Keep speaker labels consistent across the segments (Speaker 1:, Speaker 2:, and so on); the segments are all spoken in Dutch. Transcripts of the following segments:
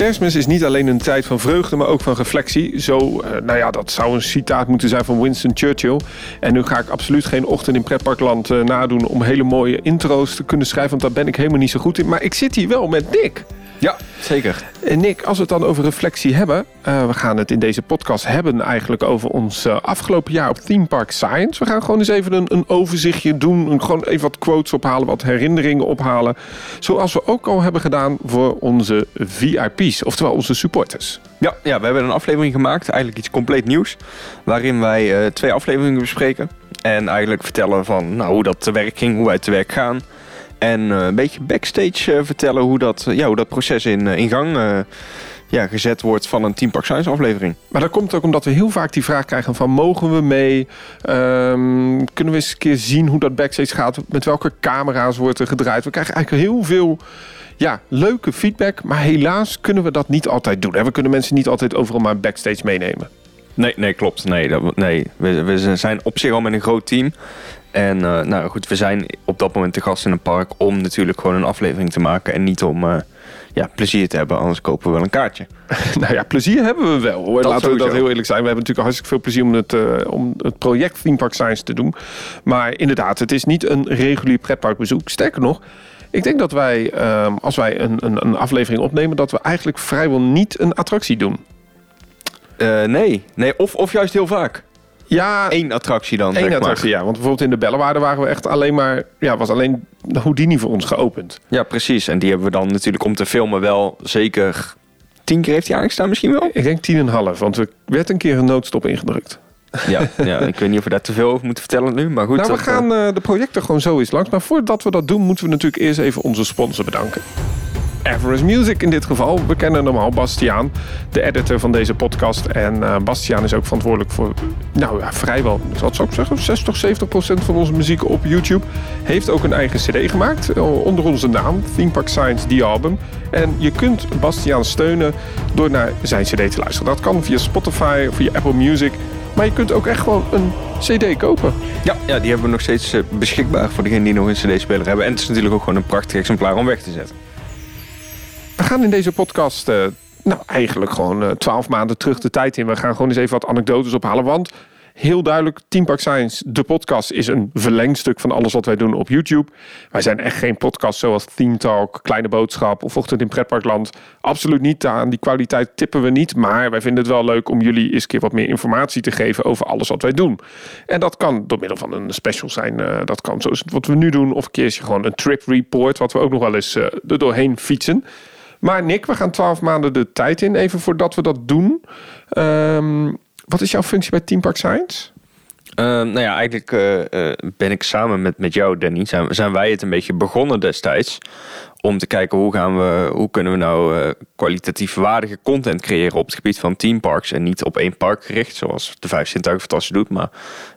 Speaker 1: Kerstmis is niet alleen een tijd van vreugde, maar ook van reflectie. Zo, eh, nou ja, dat zou een citaat moeten zijn van Winston Churchill. En nu ga ik absoluut geen ochtend in pretparkland uh, nadoen om hele mooie intro's te kunnen schrijven, want daar ben ik helemaal niet zo goed in. Maar ik zit hier wel met Nick.
Speaker 2: Ja, zeker.
Speaker 1: En Nick, als we het dan over reflectie hebben, uh, we gaan het in deze podcast hebben eigenlijk over ons uh, afgelopen jaar op Theme Park Science. We gaan gewoon eens even een, een overzichtje doen, gewoon even wat quotes ophalen, wat herinneringen ophalen. Zoals we ook al hebben gedaan voor onze VIP's, oftewel onze supporters.
Speaker 2: Ja, ja we hebben een aflevering gemaakt, eigenlijk iets compleet nieuws, waarin wij uh, twee afleveringen bespreken. En eigenlijk vertellen van nou, hoe dat te werk ging, hoe wij te werk gaan. En uh, een beetje backstage uh, vertellen hoe dat, uh, ja, hoe dat proces in, in gang ja, gezet wordt van een Team Park Science aflevering.
Speaker 1: Maar dat komt ook omdat we heel vaak die vraag krijgen van mogen we mee? Um, kunnen we eens een keer zien hoe dat backstage gaat? Met welke camera's wordt er gedraaid? We krijgen eigenlijk heel veel ja, leuke feedback. Maar helaas kunnen we dat niet altijd doen. Hè? We kunnen mensen niet altijd overal maar backstage meenemen.
Speaker 2: Nee, nee klopt. Nee, dat, nee. We, we zijn op zich al met een groot team. En uh, nou goed, we zijn op dat moment te gast in een park om natuurlijk gewoon een aflevering te maken en niet om uh, ja, plezier te hebben, anders kopen we wel een kaartje.
Speaker 1: nou ja, plezier hebben we wel hoor. Laten sowieso. we dat heel eerlijk zijn. We hebben natuurlijk hartstikke veel plezier om het, uh, om het project Theme Park Science te doen. Maar inderdaad, het is niet een regulier pretparkbezoek. Sterker nog, ik denk dat wij, um, als wij een, een, een aflevering opnemen, dat we eigenlijk vrijwel niet een attractie doen.
Speaker 2: nee, nee of, of juist heel vaak.
Speaker 1: Ja,
Speaker 2: één attractie dan.
Speaker 1: Eén attractie, ja. Want bijvoorbeeld in de Bellewaarde waren we echt alleen maar. Ja, was alleen Houdini voor ons geopend.
Speaker 2: Ja, precies. En die hebben we dan natuurlijk om te filmen wel zeker tien keer heeft hij aangestaan, misschien wel?
Speaker 1: Ik denk tien en een half, want er werd een keer een noodstop ingedrukt.
Speaker 2: Ja, ja, ik weet niet of we daar te veel over moeten vertellen nu, maar goed.
Speaker 1: Nou, we gaan uh, de projecten gewoon zo eens langs. Maar voordat we dat doen, moeten we natuurlijk eerst even onze sponsor bedanken. Everest Music in dit geval. We kennen normaal Bastiaan, de editor van deze podcast. En uh, Bastiaan is ook verantwoordelijk voor, nou ja, vrijwel, zou ik zeggen, 60, 70 procent van onze muziek op YouTube. Heeft ook een eigen cd gemaakt, uh, onder onze naam, Theme Park Science, The Album. En je kunt Bastiaan steunen door naar zijn cd te luisteren. Dat kan via Spotify of via Apple Music. Maar je kunt ook echt gewoon een CD kopen.
Speaker 2: Ja, ja die hebben we nog steeds uh, beschikbaar voor degenen die nog een CD-speler hebben. En het is natuurlijk ook gewoon een prachtig exemplaar om weg te zetten.
Speaker 1: We gaan in deze podcast, uh, nou eigenlijk gewoon twaalf uh, maanden terug de tijd in. We gaan gewoon eens even wat anekdotes ophalen. Want heel duidelijk, Team Park Science, de podcast, is een verlengstuk van alles wat wij doen op YouTube. Wij zijn echt geen podcast zoals Theme Talk, Kleine Boodschap of Ochtend in Pretparkland. Absoluut niet. Aan die kwaliteit tippen we niet. Maar wij vinden het wel leuk om jullie eens een keer wat meer informatie te geven over alles wat wij doen. En dat kan door middel van een special zijn. Uh, dat kan zoals wat we nu doen. Of een keertje gewoon een trip report, wat we ook nog wel eens uh, er doorheen fietsen. Maar Nick, we gaan twaalf maanden de tijd in, even voordat we dat doen. Um, wat is jouw functie bij Team Park Science?
Speaker 2: Uh, nou ja, eigenlijk uh, uh, ben ik samen met, met jou, Danny, zijn, wij het een beetje begonnen destijds. Om te kijken hoe, gaan we, hoe kunnen we nou kwalitatief waardige content creëren op het gebied van teamparks. En niet op één park gericht, zoals de Vijf Zintuigen fantastisch doet, maar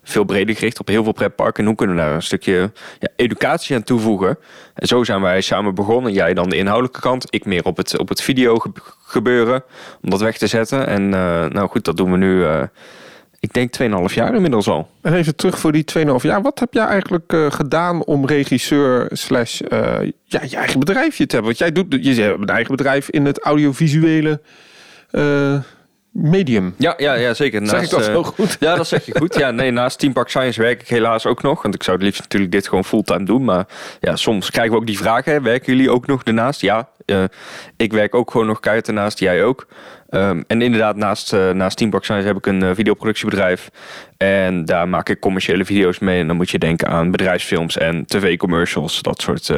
Speaker 2: veel breder gericht op heel veel pretparken. En hoe kunnen we daar een stukje ja, educatie aan toevoegen. En zo zijn wij samen begonnen. Jij dan de inhoudelijke kant, ik meer op het, op het video gebeuren, om dat weg te zetten. En nou goed, dat doen we nu ik denk 2,5 jaar inmiddels al.
Speaker 1: En even terug voor die 2,5 jaar. Wat heb jij eigenlijk uh, gedaan om regisseur slash uh, ja, je eigen bedrijfje te hebben? Want jij doet je hebt een eigen bedrijf in het audiovisuele uh, medium.
Speaker 2: Ja, ja, ja zeker.
Speaker 1: Naast, zeg ik dat zo goed?
Speaker 2: Ja, dat zeg je goed. Ja, nee, naast Team Park Science werk ik helaas ook nog. Want ik zou het liefst natuurlijk dit gewoon fulltime doen. Maar ja, soms krijgen we ook die vragen. Hè. Werken jullie ook nog ernaast? Ja, ik werk ook gewoon nog keihard ernaast. Jij ook. Um, en inderdaad, naast, uh, naast Teambox Science heb ik een uh, videoproductiebedrijf. En daar maak ik commerciële video's mee. En dan moet je denken aan bedrijfsfilms en tv-commercials, dat soort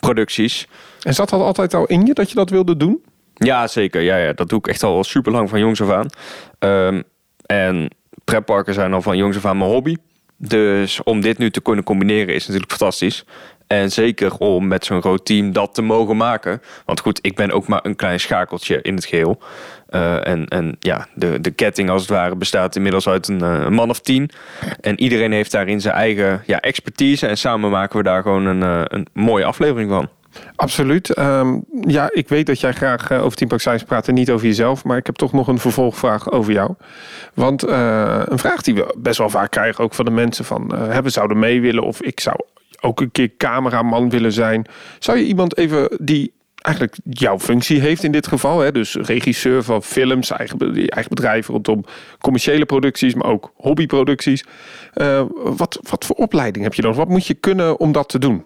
Speaker 2: producties.
Speaker 1: En zat dat altijd al in je dat je dat wilde doen?
Speaker 2: Ja, zeker. Ja, ja. Dat doe ik echt al super lang van jongs af aan. Um, en pretparken zijn al van jongs af aan mijn hobby. Dus om dit nu te kunnen combineren is natuurlijk fantastisch. En zeker om met zo'n groot team dat te mogen maken. Want goed, ik ben ook maar een klein schakeltje in het geheel. Uh, en, en ja, de, de ketting als het ware bestaat inmiddels uit een, uh, man of tien. En iedereen heeft daarin zijn eigen ja, expertise. En samen maken we daar gewoon een, uh, een mooie aflevering van.
Speaker 1: Absoluut. Um, ja, ik weet dat jij graag over Team Park praat en niet over jezelf. Maar ik heb toch nog een vervolgvraag over jou. Want een vraag die we best wel vaak krijgen, ook van de mensen van... hebben zouden mee willen of ik zou ook een keer cameraman willen zijn. Zou je iemand even die eigenlijk jouw functie heeft in dit geval. Hè? Dus regisseur van films, eigen, eigen bedrijf rondom commerciële producties, maar ook hobbyproducties. Wat, wat voor opleiding heb je dan? Wat moet je kunnen om dat te doen?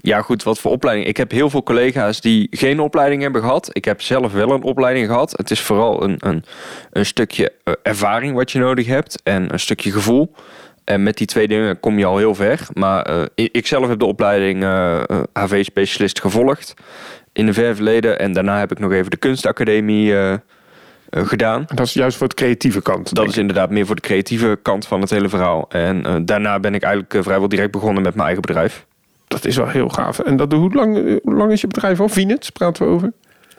Speaker 2: Ja, goed, wat voor opleiding? Ik heb heel veel collega's die geen opleiding hebben gehad. Ik heb zelf wel een opleiding gehad. Het is vooral een, een, een stukje eh, ervaring wat je nodig hebt en een stukje gevoel. En met die twee dingen kom je al heel ver. Maar uh, ik zelf heb de opleiding uh, HV-specialist gevolgd in de ver verleden. En daarna heb ik nog even de kunstacademie gedaan.
Speaker 1: Dat is juist voor het creatieve kant.
Speaker 2: Dat is inderdaad meer voor de creatieve kant van het hele verhaal. En daarna ben ik eigenlijk vrijwel direct begonnen met mijn eigen bedrijf
Speaker 1: dat is wel heel gaaf. En dat, hoe, lang, hoe lang is je bedrijf al? Vinets praten we over?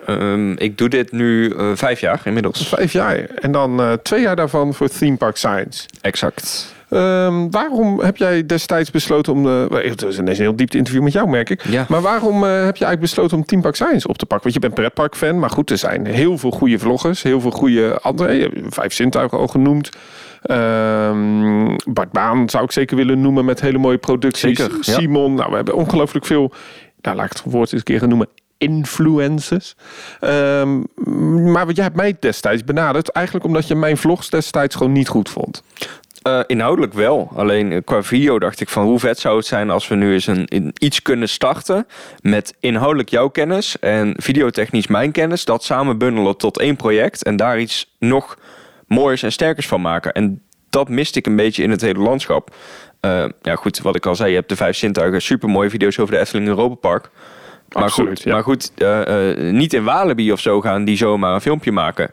Speaker 2: Um, ik doe dit nu uh, vijf jaar inmiddels.
Speaker 1: Vijf jaar. En dan uh, twee jaar daarvan voor Theme Park Science.
Speaker 2: Exact.
Speaker 1: Um, waarom heb jij destijds besloten om... Uh, het is een heel diep interview met jou, merk ik.
Speaker 2: Ja.
Speaker 1: Maar waarom heb je eigenlijk besloten om Theme Park Science op te pakken? Want je bent pretpark-fan, maar goed, er zijn heel veel goede vloggers. Heel veel goede andere... Je hebt vijf zintuigen al genoemd. Um, Bart Baan zou ik zeker willen noemen met hele mooie producties.
Speaker 2: Zeker,
Speaker 1: Simon, nou, we hebben ongelooflijk veel, nou laat ik het woord eens een keer noemen, influencers. Um, maar jij hebt mij destijds benaderd, eigenlijk omdat je mijn vlogs destijds gewoon niet goed vond.
Speaker 2: Uh, inhoudelijk wel. Alleen eh, qua video dacht ik van hoe vet zou het zijn als we nu eens een, iets kunnen starten met inhoudelijk jouw kennis en videotechnisch mijn kennis, dat samen bundelen tot één project en daar iets nog mooiers en sterkers van maken. En dat miste ik een beetje in het hele landschap. Uh, ja, goed, wat ik al zei, je hebt de vijf zintuigen, super mooie video's over de Efteling Europa Park. Maar
Speaker 1: Absoluut,
Speaker 2: goed,
Speaker 1: ja.
Speaker 2: maar goed uh, uh, niet in Walibi of zo gaan die zomaar een filmpje maken.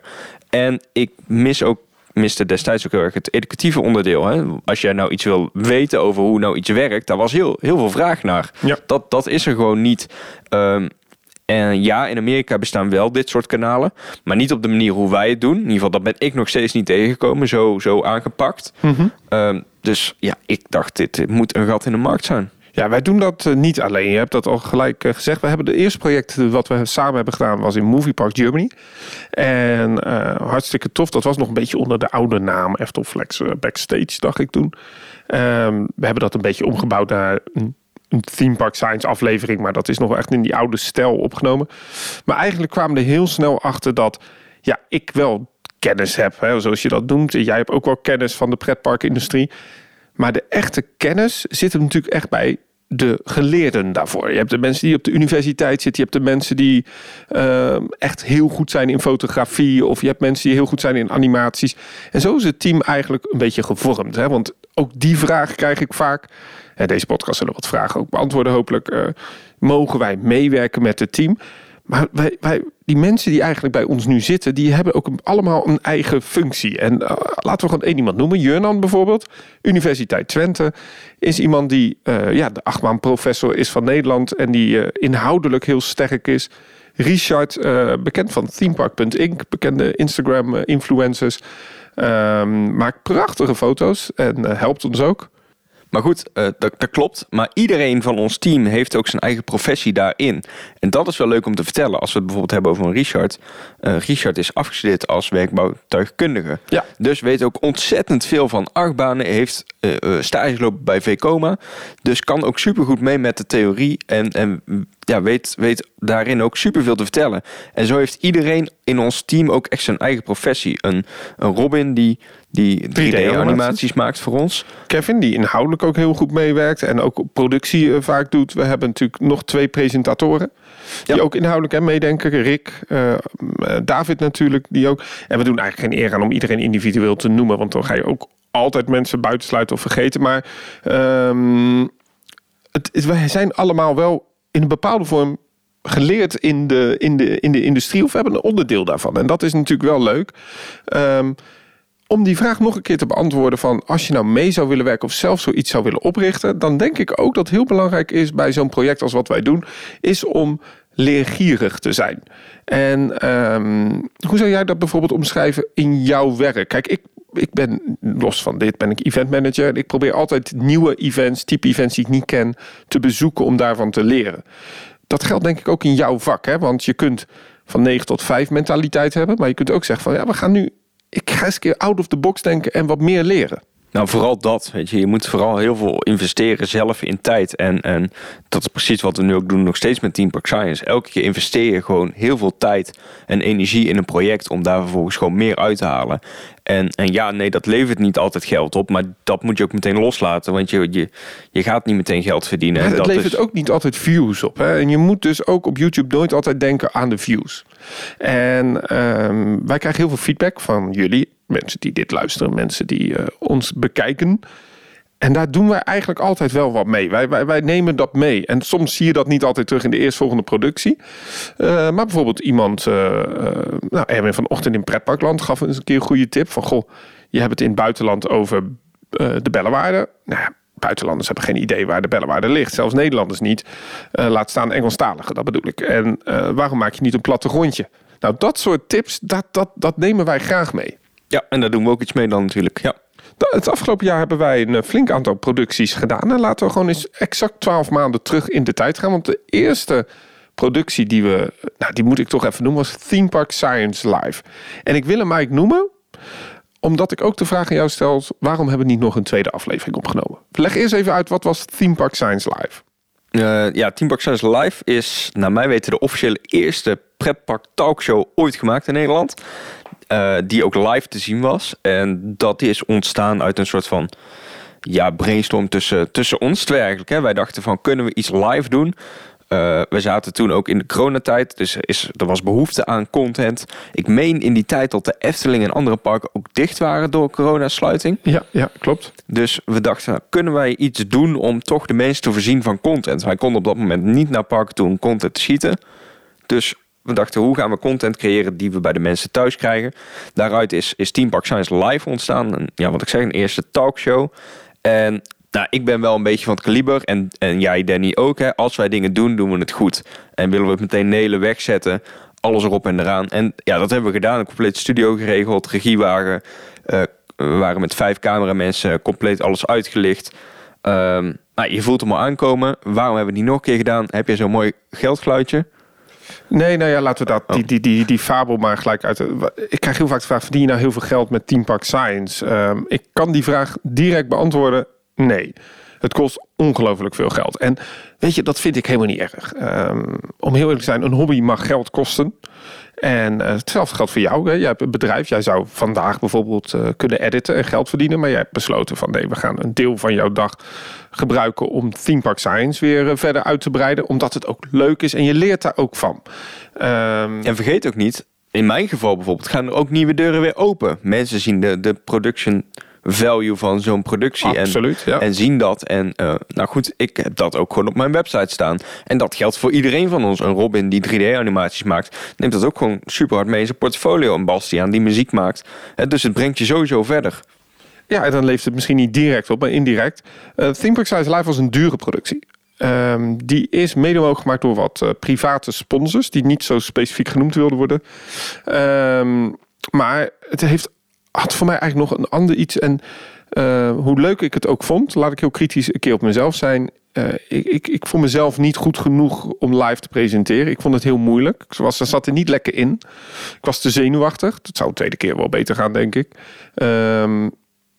Speaker 2: En ik mis ook miste destijds ook heel erg het educatieve onderdeel. Hè? Als jij nou iets wil weten over hoe nou iets werkt, daar was heel, heel veel vraag naar.
Speaker 1: Ja.
Speaker 2: Dat, dat is er gewoon niet. Um, en ja, in Amerika bestaan wel dit soort kanalen. Maar niet op de manier hoe wij het doen. In ieder geval, dat ben ik nog steeds niet tegengekomen. Zo, zo aangepakt.
Speaker 1: Mm -hmm.
Speaker 2: um, dus ja, ik dacht, dit moet een gat in de markt zijn.
Speaker 1: Ja, wij doen dat uh, niet alleen. Je hebt dat al gelijk uh, gezegd. We hebben de eerste project wat we samen hebben gedaan was in Movie Park Germany. En uh, hartstikke tof. Dat was nog een beetje onder de oude naam Eftelflex Backstage, dacht ik toen. Um, we hebben dat een beetje omgebouwd naar een theme park science aflevering, maar dat is nog echt in die oude stijl opgenomen. Maar eigenlijk kwamen er heel snel achter dat ja, ik wel kennis heb, hè, zoals je dat noemt. Jij hebt ook wel kennis van de pretparkindustrie. Maar de echte kennis zit er natuurlijk echt bij de geleerden daarvoor. Je hebt de mensen die op de universiteit zitten. Je hebt de mensen die uh, echt heel goed zijn in fotografie. Of je hebt mensen die heel goed zijn in animaties. En zo is het team eigenlijk een beetje gevormd. Hè? Want ook die vraag krijg ik vaak. En deze podcast zullen wat vragen ook beantwoorden hopelijk. Uh, mogen wij meewerken met het team? Maar wij, wij, die mensen die eigenlijk bij ons nu zitten, die hebben ook allemaal een eigen functie. En uh, laten we gewoon één iemand noemen. Jurnan bijvoorbeeld, Universiteit Twente, is iemand die uh, ja, de achtbaan professor is van Nederland en die inhoudelijk heel sterk is. Richard, bekend van themepark.inc, bekende Instagram-influencers, ehm, maakt prachtige foto's en helpt ons ook.
Speaker 2: Maar goed, uh, dat, dat, klopt. Maar iedereen van ons team heeft ook zijn eigen professie daarin. En dat is wel leuk om te vertellen. Als we het bijvoorbeeld hebben over een Richard. Uh, Richard is afgestudeerd als werkbouwtuigkundige.
Speaker 1: Ja.
Speaker 2: Dus weet ook ontzettend veel van achtbanen. Heeft uh, stage gelopen bij VCOMA. Dus kan ook supergoed mee met de theorie. En, en ja, weet, weet daarin ook superveel te vertellen. En zo heeft iedereen in ons team ook echt zijn eigen professie. Een, een Robin die, die 3D-animaties maakt voor ons.
Speaker 1: Kevin, die inhoudelijk ook heel goed meewerkt en ook productie uh, vaak doet. We hebben natuurlijk nog twee presentatoren die ja. ook inhoudelijk hè, meedenken. Rick, uh, David natuurlijk, die ook. En we doen eigenlijk geen eer aan om iedereen individueel te noemen, want dan ga je ook altijd mensen buitensluiten of vergeten. Maar um, het, het, wij zijn allemaal wel in een bepaalde vorm geleerd in de, in, de, in de industrie of hebben een onderdeel daarvan. En dat is natuurlijk wel leuk. Um, om die vraag nog een keer te beantwoorden van als je nou mee zou willen werken of zelf zoiets zou willen oprichten, dan denk ik ook dat heel belangrijk is bij zo'n project als wat wij doen, is om leergierig te zijn. En um, hoe zou jij dat bijvoorbeeld omschrijven in jouw werk? Kijk, ik, ik ben los van dit, ben ik event manager. En ik probeer altijd nieuwe events, type events die ik niet ken, te bezoeken om daarvan te leren. Dat geldt denk ik ook in jouw vak, hè? want je kunt van 9 tot 5 mentaliteit hebben, maar je kunt ook zeggen van ja, we gaan nu ik ga eens een keer out of the box denken en wat meer leren.
Speaker 2: Nou, vooral dat. Weet je. je moet vooral heel veel investeren zelf in tijd. En, en dat is precies wat we nu ook doen, nog steeds met Team Park Science. Elke keer investeer je gewoon heel veel tijd en energie in een project om daar vervolgens gewoon meer uit te halen. En, en ja, nee, dat levert niet altijd geld op, maar dat moet je ook meteen loslaten, want je, je, je gaat niet meteen geld verdienen.
Speaker 1: Maar
Speaker 2: En
Speaker 1: het
Speaker 2: dat
Speaker 1: levert
Speaker 2: is,
Speaker 1: ook niet altijd views op. Hè? En je moet dus ook op YouTube nooit altijd denken aan de views. En ehm, wij krijgen heel veel feedback van jullie. Mensen die dit luisteren, mensen die eh, ons bekijken. En daar doen wij eigenlijk altijd wel wat mee. Wij, wij, wij nemen dat mee. En soms zie je dat niet altijd terug in de eerstvolgende productie. Eh, maar bijvoorbeeld iemand, eh, nou, Erwin vanochtend in Pretparkland gaf eens een keer een goede tip. Van goh, je hebt het in het buitenland over de bellenwaarde. Nou ja, buitenlanders hebben geen idee waar de bellenwaarde ligt. Zelfs Nederlanders niet. Eh, laat staan Engelstaligen, dat bedoel ik. En eh, waarom maak je niet een plattegrondje? Nou, dat soort tips, dat, dat, dat nemen wij graag mee.
Speaker 2: ja, en daar doen we ook iets mee dan natuurlijk. Ja.
Speaker 1: Het afgelopen jaar hebben wij een eh, flink aantal producties gedaan. En laten we gewoon eens exact 12 maanden terug in de tijd gaan. Want de eerste productie die we, nou, die moet ik toch even noemen, was Theme Park Science Live. En ik wil hem eigenlijk noemen, omdat ik ook de vraag aan jou stel: waarom hebben we niet nog een tweede aflevering opgenomen? Leg eerst even uit, wat was Theme Park Science Live?
Speaker 2: Eh, ja, Team Park Science Live is naar mij weten de officiële eerste pretpark talkshow ooit gemaakt in Nederland. Eh, die ook live te zien was. En dat is ontstaan uit een soort van ja, brainstorm tussen, tussen ons twee eigenlijk. Hè. Wij dachten van kunnen we iets live doen? Eh, we zaten toen ook in de coronatijd, dus er, is, er was behoefte aan content. Ik meen in die tijd dat de Efteling en andere parken ook dicht waren door coronasluiting.
Speaker 1: Ja, ja klopt.
Speaker 2: Dus we dachten, nou, kunnen wij iets doen om toch de mensen te voorzien van content? Wij konden op dat moment niet naar parken toe om content te schieten. Dus we dachten, hoe gaan we content creëren die we bij de mensen thuis krijgen? Daaruit is, is Team Park Science Live ontstaan. En, ja, wat ik zeg, een eerste talkshow. En nou, ik ben wel een beetje van het kaliber. En, en jij, Danny, ook. Hè. Als wij dingen doen, doen we het goed. En willen we het meteen nelen wegzetten. Alles erop en eraan. En ja, dat hebben we gedaan. Een complete studio geregeld. Regiewagen. Eh, we waren met vijf cameramensen. Compleet alles uitgelicht. Ehm, nou, je voelt hem al aankomen. Waarom hebben we het niet nog een keer gedaan? Heb je zo'n mooi geldgeluidje?
Speaker 1: Nee, nou ja, laten we dat, die, die, die, die fabel maar gelijk uit. Ik krijg heel vaak de vraag: verdien je nou heel veel geld met Team Park Science? Ehm, ik kan die vraag direct beantwoorden: nee. Het kost ongelooflijk veel geld. En weet je, dat vind ik helemaal niet erg. Ehm, om heel eerlijk te zijn, een hobby mag geld kosten. En eh, hetzelfde geldt voor jou. Hè. Jij hebt een bedrijf. Jij zou vandaag bijvoorbeeld eh, kunnen editen en geld verdienen. Maar jij hebt besloten van nee, we gaan een deel van jouw dag gebruiken om Theme Park Science weer eh, verder uit te breiden. Omdat het ook leuk is en je leert daar ook van. Ehm,
Speaker 2: En vergeet ook niet, in mijn geval bijvoorbeeld, gaan er ook nieuwe deuren weer open. Mensen zien de, de production value van zo'n productie. en,
Speaker 1: ja.
Speaker 2: en zien dat. En eh, nou goed, ik heb dat ook gewoon op mijn website staan. En dat geldt voor iedereen van ons. Een Robin die 3D-animaties maakt, neemt dat ook gewoon super hard mee in zijn portfolio. Een Bastiaan die muziek maakt. Dus het brengt je sowieso verder.
Speaker 1: Ja, en dan leeft het misschien niet direct op, maar indirect. Uh, Theme Park Science Live was een dure productie. Ehm, die is mede mogelijk gemaakt door wat eh, private sponsors... die niet zo specifiek genoemd wilden worden. Ehm, maar het heeft, had voor mij eigenlijk nog een ander iets. En eh, hoe leuk ik het ook vond... laat ik heel kritisch een keer op mezelf zijn... Eh, ik, ik, ik vond mezelf niet goed genoeg om live te presenteren. Ik vond het heel moeilijk. Ik was, zat er niet lekker in. Ik was te zenuwachtig. Dat zou de tweede keer wel beter gaan, denk ik. Ehm,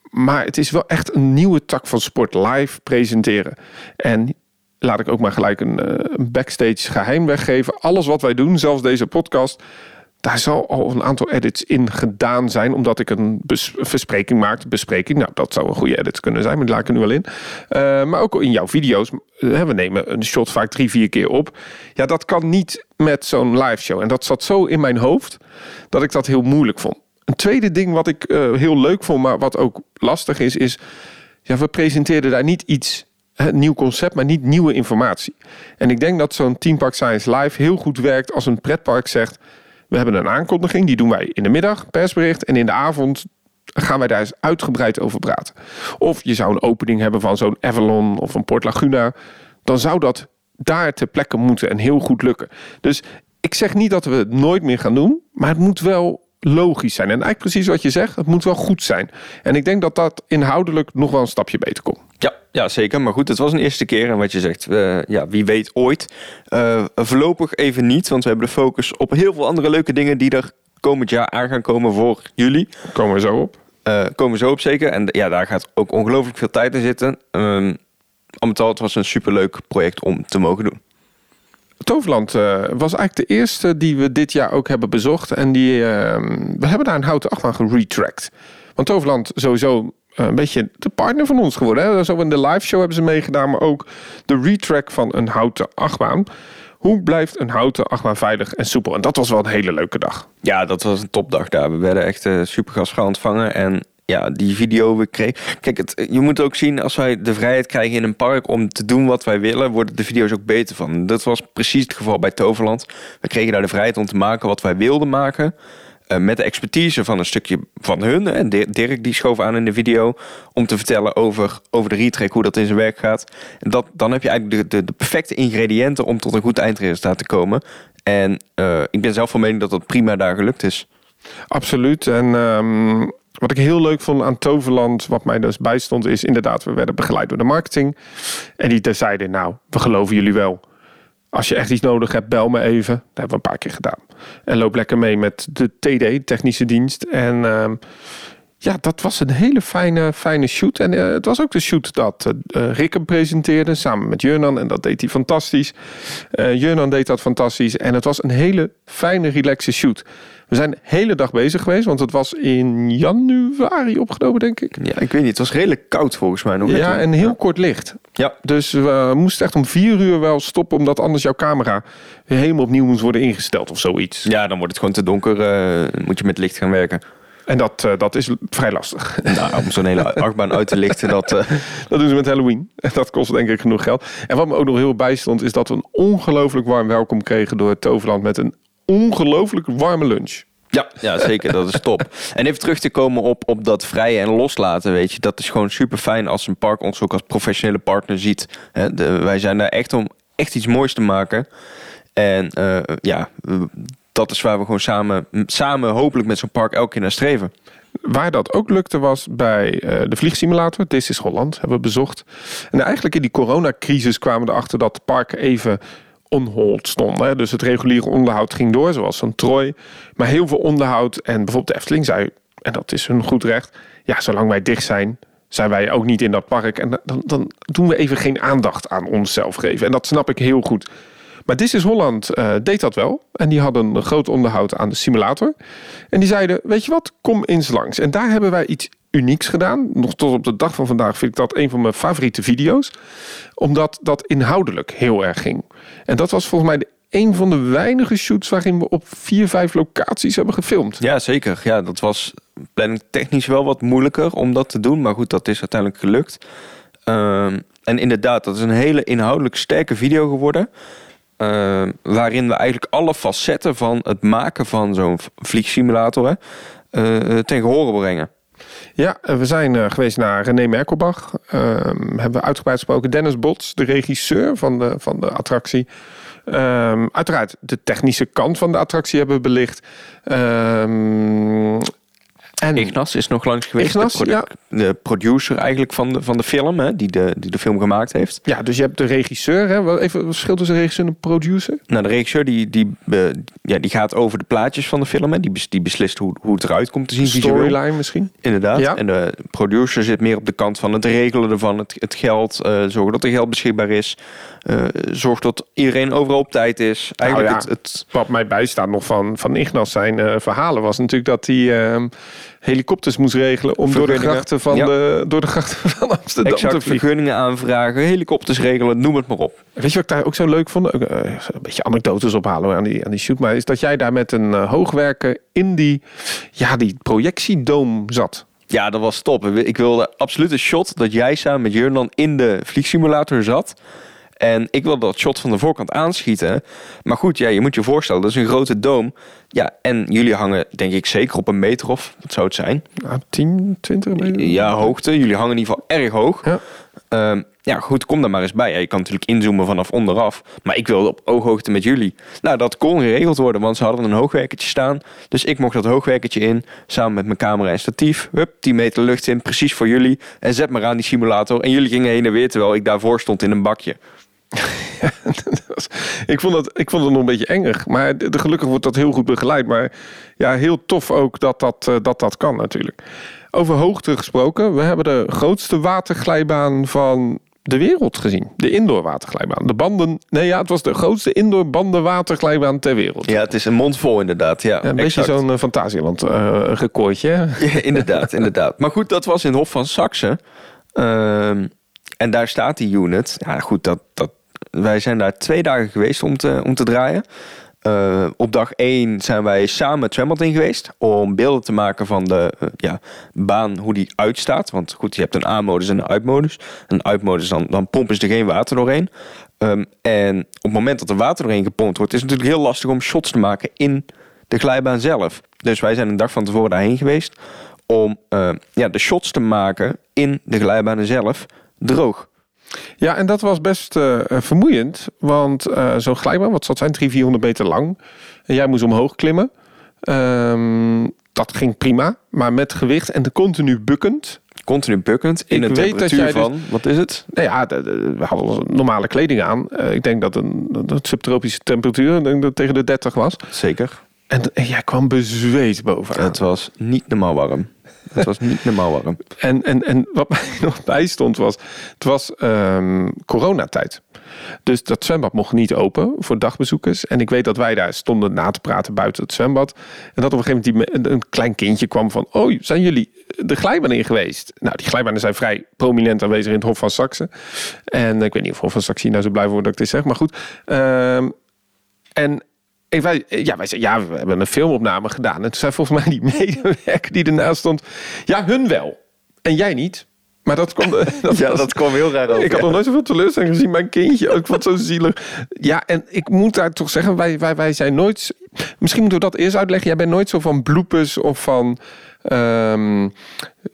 Speaker 1: maar het is wel echt een nieuwe tak van sport live presenteren. En laat ik ook maar gelijk een, eh, een backstage geheim weggeven. Alles wat wij doen, zelfs deze podcast, daar zal al een aantal edits in gedaan zijn. Omdat ik een verspreking maakte. Bespreking, nou dat zou een goede edit kunnen zijn, maar die laat ik nu al in. Eh, maar ook in jouw video's. eh, we nemen een shot vaak drie, vier keer op. Ja, dat kan niet met zo'n live show. En dat zat zo in mijn hoofd dat ik dat heel moeilijk vond. Een tweede ding wat ik eh, heel leuk vond, maar wat ook lastig is, is... Ja, we presenteerden daar niet iets, een nieuw concept, maar niet nieuwe informatie. En ik denk dat zo'n Team Park Science Live heel goed werkt als een pretpark zegt... we hebben een aankondiging, die doen wij in de middag, persbericht... en in de avond gaan wij daar eens uitgebreid over praten. Of je zou een opening hebben van zo'n Avalon of een Port Laguna... dan zou dat daar ter plekke moeten en heel goed lukken. Dus ik zeg niet dat we het nooit meer gaan doen, maar het moet wel logisch zijn. En eigenlijk precies wat je zegt, het moet wel goed zijn. En ik denk dat dat inhoudelijk nog wel een stapje beter komt.
Speaker 2: Ja, ja, zeker. Maar goed, het was een eerste keer. En wat je zegt, eh, ja, wie weet ooit. Eh, voorlopig even niet, want we hebben de focus op heel veel andere leuke dingen die er komend jaar aan gaan komen voor jullie.
Speaker 1: Komen we zo op.
Speaker 2: Eh, komen we zo op zeker. En ja, daar gaat ook ongelooflijk veel tijd in zitten. Um, al met al, het was een superleuk project om te mogen doen.
Speaker 1: Toverland uh, was eigenlijk de eerste die we dit jaar ook hebben bezocht. En die, uh, we hebben daar een houten achtbaan geretracked. Want Toverland sowieso eh, een beetje de partner van ons geworden. Hè? Zo in de live show hebben ze meegedaan, maar ook de retrack van een houten achtbaan. Hoe blijft een houten achtbaan veilig en soepel? En dat was wel een hele leuke dag.
Speaker 2: Ja, dat was een topdag daar. We werden echt uh, super gastvrij ontvangen. En ja, die video we kregen. Kijk, het, je moet ook zien, als wij de vrijheid krijgen in een park om te doen wat wij willen, worden de video's ook beter van. Dat was precies het geval bij Toverland. We kregen daar de vrijheid om te maken wat wij wilden maken. Uh, met de expertise van een stukje van hun. En Dirk die schoof aan in de video om te vertellen over, over de retrack, hoe dat in zijn werk gaat. En dat, dan heb je eigenlijk de, de, de perfecte ingrediënten om tot een goed eindresultaat te komen. En uh, ik ben zelf van mening dat dat prima daar gelukt is.
Speaker 1: Absoluut. En um, wat ik heel leuk vond aan Toverland, wat mij dus bijstond, is inderdaad, we werden begeleid door de marketing. En die zeiden, nou, we geloven jullie wel. Als je echt iets nodig hebt, bel me even. Dat hebben we een paar keer gedaan. En loop lekker mee met de TD, technische dienst. En uh, ja, dat was een hele fijne, fijne shoot. En uh, het was ook de shoot dat uh, Rick hem presenteerde samen met Jurnan. En dat deed hij fantastisch. Uh, Jurnan deed dat fantastisch. En het was een hele fijne, relaxe shoot. We zijn de hele dag bezig geweest, want het was in januari opgenomen, denk ik.
Speaker 2: Ja, ik weet niet. Het was redelijk koud volgens mij nog.
Speaker 1: Ja, en heel ja. kort licht.
Speaker 2: Ja.
Speaker 1: Dus we moesten echt om vier uur wel stoppen, omdat anders jouw camera helemaal opnieuw moest worden ingesteld of zoiets.
Speaker 2: Ja, dan wordt het gewoon te donker. Moet je met licht gaan werken.
Speaker 1: En dat, uh, dat is vrij lastig.
Speaker 2: Nou, om zo'n hele achtbaan uit te lichten, dat... Uh...
Speaker 1: dat doen ze met Halloween. Dat kost denk ik genoeg geld. En wat me ook nog heel bijstond, is dat we een ongelooflijk warm welkom kregen door het Toverland met een ongelooflijk warme lunch.
Speaker 2: Ja, ja, zeker. Dat is top. En even terug te komen op, op dat vrije en loslaten, weet je. Dat is gewoon super fijn als een park ons ook als professionele partner ziet. He, de, wij zijn daar echt om echt iets moois te maken. En uh, ja, dat is waar we gewoon samen, samen hopelijk met zo'n park elke keer naar streven.
Speaker 1: Waar dat ook lukte was bij uh, de vliegsimulator. This is Holland, hebben we bezocht. En eigenlijk in die coronacrisis kwamen we erachter dat het park even onhold stonden. Dus het reguliere onderhoud ging door, zoals een Troy. Maar heel veel onderhoud. En bijvoorbeeld de Efteling zei, en dat is hun goed recht... ja, zolang wij dicht zijn, zijn wij ook niet in dat park. En dan, dan doen we even geen aandacht aan onszelf geven. En dat snap ik heel goed. Maar This is Holland uh, deed dat wel. En die hadden een groot onderhoud aan de simulator. En die zeiden, weet je wat, kom eens langs. En daar hebben wij iets unieks gedaan. Nog tot op de dag van vandaag vind ik dat een van mijn favoriete video's. Omdat dat inhoudelijk heel erg ging. En dat was volgens mij de een van de weinige shoots waarin we op vier, vijf locaties hebben gefilmd.
Speaker 2: Ja, zeker. Ja, dat was planning technisch wel wat moeilijker om dat te doen. Maar goed, dat is uiteindelijk gelukt. Um, en inderdaad, dat is een hele inhoudelijk sterke video geworden. Uh, waarin we eigenlijk alle facetten van het maken van zo'n vliegsimulator uh, ten brengen.
Speaker 1: Ja, we zijn geweest naar René Merkelbach. hebben we uitgebreid gesproken. Dennis Bots, de regisseur van de, van de attractie. Um, uiteraard de technische kant van de attractie hebben belicht. Um,
Speaker 2: en Ignas is nog langs geweest. Ignas, de, ja. de producer eigenlijk van de, van de film, hè, die, de, die de film gemaakt heeft.
Speaker 1: Ja, dus je hebt de regisseur. Hè? Even wat verschil tussen regisseur en producer?
Speaker 2: Nou, de regisseur die, die, uh, ja, die gaat over de plaatjes van de film. Hè. Die, die beslist hoe, hoe het eruit komt te zien.
Speaker 1: Storyline misschien?
Speaker 2: Inderdaad. Ja. En de producer zit meer op de kant van het regelen ervan. Het, het geld, uh, zorgen dat er geld beschikbaar is. Uh, zorg dat iedereen overal op tijd is.
Speaker 1: Eigenlijk nou ja, het, het, Wat mij bijstaat nog van, van Ignas zijn verhalen was natuurlijk dat hij ehm, helikopters moest regelen om door de grachten van, de, door de grachten van Amsterdam
Speaker 2: exact, te vliegen. vergunningen aanvragen, helikopters regelen, noem het maar op.
Speaker 1: Weet je wat ik daar ook zo leuk vond? Uh, een beetje anekdotes ophalen aan die, aan die shoot. Maar is dat jij daar met een hoogwerker in die, ja, die projectiedoom zat.
Speaker 2: Ja, dat was top. Ik wilde absoluut een shot dat jij samen met Jurnan in de vliegsimulator zat. En ik wilde dat shot van de voorkant aanschieten. Maar goed, ja, je moet je voorstellen, dat is een grote doom. Ja, en jullie hangen denk ik zeker op een meter of, wat zou het zijn?
Speaker 1: Ja, 10, 20 meter?
Speaker 2: Ja, hoogte. Jullie hangen in ieder geval erg hoog. Ja. Um, ja, goed, kom daar maar eens bij. Ja, je kan natuurlijk inzoomen vanaf onderaf. Maar ik wilde op ooghoogte met jullie. Nou, dat kon geregeld worden, want ze hadden een hoogwerkertje staan. Dus ik mocht dat hoogwerkertje in, samen met mijn camera en statief. Hup, 10 meter lucht in, precies voor jullie. En zet maar aan die simulator. En jullie gingen heen en weer, terwijl ik daarvoor stond in een bakje.
Speaker 1: ik, vond het, ik vond het nog een beetje engig. Maar de, de- gelukkig wordt dat heel goed begeleid. Maar ja, heel tof ook dat dat, eh, dat, dat kan natuurlijk. Over hoogte gesproken. We hebben de grootste waterglijbaan van de wereld gezien. De indoor waterglijbaan. De banden... Nee, ja, het was de grootste indoor bandenwaterglijbaan ter wereld.
Speaker 2: Ja, het is een mond vol inderdaad. Ja,
Speaker 1: Ja, een beetje zo'n uh, Fantasieland eh, recordje. hè?
Speaker 2: Ja, inderdaad, inderdaad. Maar goed, dat was in Hof van Saxe. Ehm, en daar staat die unit. Ja, goed, dat, dat, wij zijn daar twee dagen geweest om te, om te draaien. Eh, op dag één zijn wij samen zwembad in geweest. Om beelden te maken van de eh, ja, baan, hoe die uitstaat. Want goed, je hebt een A-modus en een uitmodus. Een uitmodus, dan, dan pompen ze er geen water doorheen. Ehm, en op het moment dat er water doorheen gepompt wordt... is het natuurlijk heel lastig om shots te maken in de glijbaan zelf. Dus wij zijn een dag van tevoren daarheen geweest... om eh, ja, de shots te maken in de glijbanen zelf droog.
Speaker 1: Ja, en dat was best eh, vermoeiend. Want eh, zo'n glijbaan, wat zal het zijn, 300, 400 meter lang. En jij moest omhoog klimmen. Ehm, dat ging prima. Maar met gewicht en de continu bukkend.
Speaker 2: Continu bukkend in een temperatuur
Speaker 1: dus-
Speaker 2: van... Wat is het?
Speaker 1: Nou ja, de- de- we hadden normale kleding aan. Eh, ik denk dat een, dat subtropische temperatuur ik denk dat tegen de 30 was.
Speaker 2: Zeker.
Speaker 1: En, en jij kwam bezweet bovenaan.
Speaker 2: Het was niet normaal warm. Het was niet normaal warm.
Speaker 1: En, en, en wat mij nog bijstond was, het was ehm, coronatijd. Dus dat zwembad mocht niet open voor dagbezoekers. En ik weet dat wij daar stonden na te praten buiten het zwembad. En dat op een gegeven moment die, een klein kindje kwam van... Oh, zijn jullie de glijbaan in geweest? Nou, die glijbanen zijn vrij prominent aanwezig in het Hof van Saxe. En ik weet niet of Hof van Saxe nou zo blij wordt dat ik dit zeg. Maar goed. Ehm, en wij, ja, wij zeiden, ja, we hebben een filmopname gedaan. En toen zei volgens mij die medewerker die ernaast stond... Ja, hun wel. En jij niet. Maar dat kwam... Dat
Speaker 2: Ja,
Speaker 1: was-
Speaker 2: dat kwam heel raar over.
Speaker 1: ik had nog nooit zoveel teleurstelling gezien. Mijn kindje, ik vond het zo zielig. Ja, en ik moet daar toch zeggen, wij, wij, wij zijn nooit... Misschien moeten we dat eerst uitleggen. Jij bent nooit zo van bloepers of van ehm,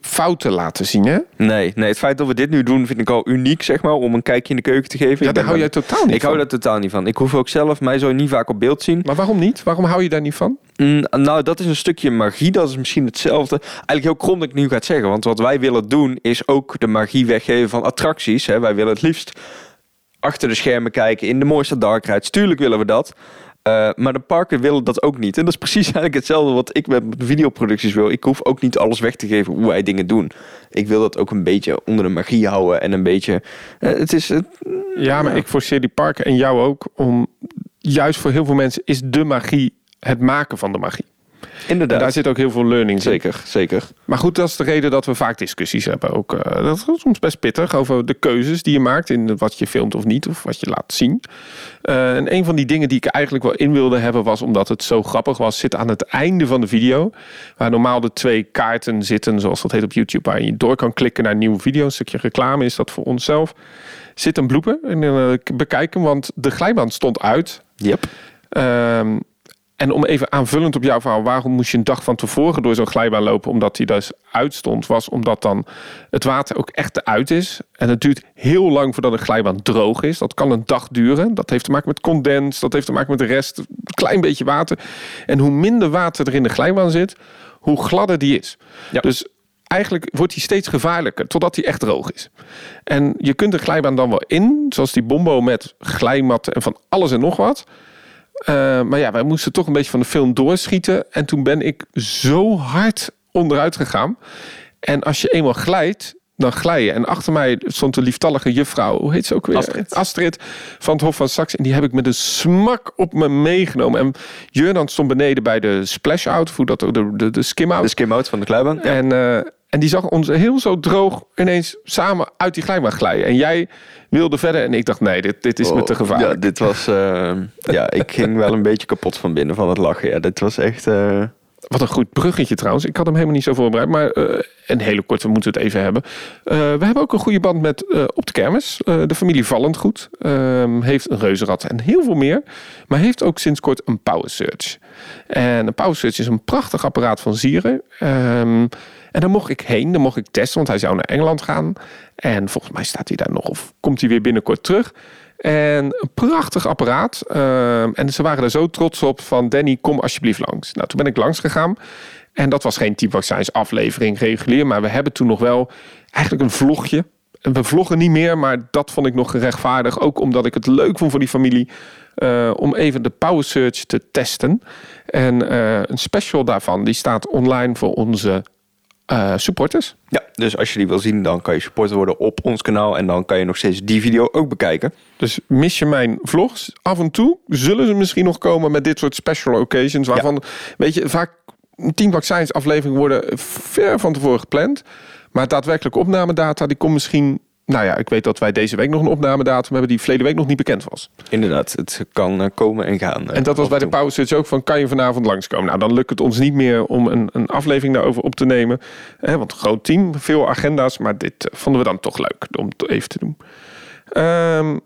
Speaker 1: fouten laten zien, hè?
Speaker 2: Nee, nee, het feit dat we dit nu doen vind ik al uniek, zeg maar, om een kijkje in de keuken te geven.
Speaker 1: Ja,
Speaker 2: Ik
Speaker 1: daar hou jij totaal niet
Speaker 2: Ik
Speaker 1: van.
Speaker 2: hou daar totaal niet van. Ik hoef ook zelf mij zo niet vaak op beeld zien.
Speaker 1: Maar waarom niet? Waarom hou je daar niet van?
Speaker 2: Mm, nou, dat is een stukje magie. Dat is misschien hetzelfde. Eigenlijk heel krom dat ik nu ga zeggen. Want wat wij willen doen is ook de magie weggeven van attracties. Hè. Wij willen het liefst achter de schermen kijken in de mooiste dark rides. Tuurlijk willen we dat. Eh, maar de parken willen dat ook niet. En dat is precies eigenlijk hetzelfde wat ik met videoproducties wil. Ik hoef ook niet alles weg te geven hoe wij dingen doen. Ik wil dat ook een beetje onder de magie houden. En een beetje... eh, het is...
Speaker 1: Ja, maar ik forceer die parken en jou ook om... Juist voor heel veel mensen is de magie het maken van de magie. En
Speaker 2: inderdaad.
Speaker 1: daar zit ook heel veel learning in.
Speaker 2: Zeker, zeker.
Speaker 1: Maar goed, dat is de reden dat we vaak discussies hebben. Ook, eh, dat is soms best pittig over de keuzes die je maakt in wat je filmt of niet, of wat je laat zien. Eh, en een van die dingen die ik eigenlijk wel in wilde hebben was, omdat het zo grappig was, zit aan het einde van de video. Waar normaal de twee kaarten zitten, zoals dat heet op YouTube, waar je door kan klikken naar een nieuwe video. Een stukje reclame is dat voor onszelf. Zit een blooper en uh, bekijken, want de glijbaan stond uit.
Speaker 2: Yep.
Speaker 1: Ehm, en om even aanvullend op jouw verhaal, waarom moest je een dag van tevoren door zo'n glijbaan lopen? Omdat die dus uitstond, was omdat dan het water ook echt eruit is. En het duurt heel lang voordat een glijbaan droog is. Dat kan een dag duren. Dat heeft te maken met condens, dat heeft te maken met de rest, een klein beetje water. En hoe minder water er in de glijbaan zit, hoe gladder die is.
Speaker 2: Ja.
Speaker 1: Dus eigenlijk wordt die steeds gevaarlijker totdat die echt droog is. En je kunt de glijbaan dan wel in, zoals die bombo met glijmatten en van alles en nog wat. Uh, maar ja, wij moesten toch een beetje van de film doorschieten. En toen ben ik zo hard onderuit gegaan. En als je eenmaal glijdt, dan glij je. En achter mij stond de lieftallige juffrouw, hoe heet ze ook weer?
Speaker 2: Astrid.
Speaker 1: Astrid van het Hof van Saxe. En die heb ik met een smak op me meegenomen. En Jurdan stond beneden bij de splash-out, hoe dat, de, de, de skim-out.
Speaker 2: De skim-out van de. Ja.
Speaker 1: En, uh, en die zag ons heel zo droog ineens samen uit die glijbaan glijden. En jij wilde verder en ik dacht, nee, dit, dit is
Speaker 2: Oh,
Speaker 1: me te gevaarlijk.
Speaker 2: Ja, dit was... Uh, ja, ik ging wel een beetje kapot van binnen van het lachen. Ja, dit was echt... Uh...
Speaker 1: Wat een goed bruggetje trouwens. Ik had hem helemaal niet zo voorbereid. Maar uh, een hele korte, we moeten het even hebben. Uh, we hebben ook een goede band met uh, Op de Kermis. de familie Vallend Goed. Ehm, heeft een reuzenrad en heel veel meer. Maar heeft ook sinds kort een Power Search. En een Power Search is een prachtig apparaat van Zieren. En dan mocht ik heen, dan mocht ik testen, want hij zou naar Engeland gaan. En volgens mij staat hij daar nog of komt hij weer binnenkort terug. En een prachtig apparaat. Uh, en ze waren er zo trots op van Danny, kom alsjeblieft langs. Nou, toen ben ik langs gegaan. En dat was geen Team Science aflevering regulier. Maar we hebben toen nog wel eigenlijk een vlogje. we vloggen niet meer, maar dat vond ik nog gerechtvaardig. Ook omdat ik het leuk vond voor die familie. eh, om even de Power Search te testen. En eh, een special daarvan, die staat online voor onze eh, supporters.
Speaker 2: Ja, dus als je die wil zien, dan kan je supporter worden op ons kanaal. En dan kan je nog steeds die video ook bekijken.
Speaker 1: Dus mis je mijn vlogs? Af en toe zullen ze misschien nog komen met dit soort special occasions. Waarvan, weet je, vaak Team Vaccins afleveringen worden ver van tevoren gepland. Maar daadwerkelijk opnamedata, die komt misschien... Nou ja, ik weet dat wij deze week nog een opnamedatum hebben die verleden week nog niet bekend was.
Speaker 2: Inderdaad, het kan eh, komen en gaan. eh,
Speaker 1: En dat was bij de. Power Search ook van, kan je vanavond langskomen? Nou, dan lukt het ons niet meer om een, een aflevering daarover op te nemen. Hè, want groot team, veel agenda's. Maar dit eh, vonden we dan toch leuk om het even te doen. Ehm,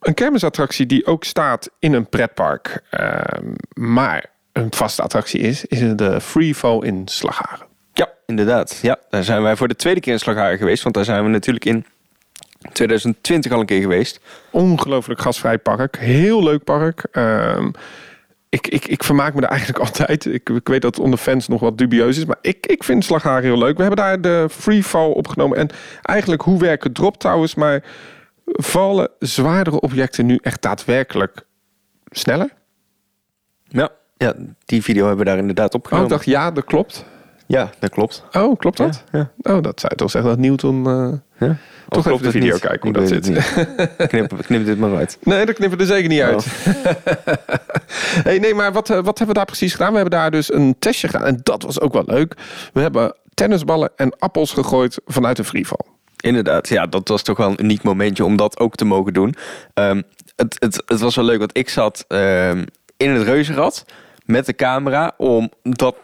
Speaker 1: een kermisattractie die ook staat in een pretpark. ehm, maar een vaste attractie is, is de Free Fall in Slagharen.
Speaker 2: Ja, inderdaad. Ja, daar zijn wij voor de tweede keer in Slagharen geweest. Want daar zijn we natuurlijk in 2020 al een keer geweest.
Speaker 1: Ongelooflijk gasvrij park. Heel leuk park. Ehm, ik, ik, ik vermaak me er eigenlijk altijd. Ik, ik weet dat het onder fans nog wat dubieus is. Maar ik, ik vind Slagharen heel leuk. We hebben daar de freefall opgenomen. En eigenlijk hoe werken drop towers. Maar vallen zwaardere objecten nu echt daadwerkelijk sneller?
Speaker 2: Ja, ja die video hebben we daar inderdaad
Speaker 1: Oh,
Speaker 2: opgenomen.
Speaker 1: ik dacht ja, dat klopt.
Speaker 2: Ja, dat klopt.
Speaker 1: Oh, klopt dat?
Speaker 2: Ja,
Speaker 1: Oh, dat zou je toch zeggen dat Newton... eh,
Speaker 2: ja.
Speaker 1: Toch even
Speaker 2: klopt
Speaker 1: de video
Speaker 2: niet?
Speaker 1: kijken hoe dat zit.
Speaker 2: knip, knip dit maar uit.
Speaker 1: Nee, dat knippen we er zeker niet uit.
Speaker 2: Oh.
Speaker 1: hey, nee, maar wat, eh, wat hebben we daar precies gedaan? We hebben daar dus een testje gedaan. En dat was ook wel leuk. We hebben tennisballen en appels gegooid vanuit een freefall.
Speaker 2: Inderdaad, ja, dat was toch wel een uniek momentje om dat ook te mogen doen. Ehm, het, het, het was wel leuk, want ik zat ehm, in het reuzenrad met de camera om dat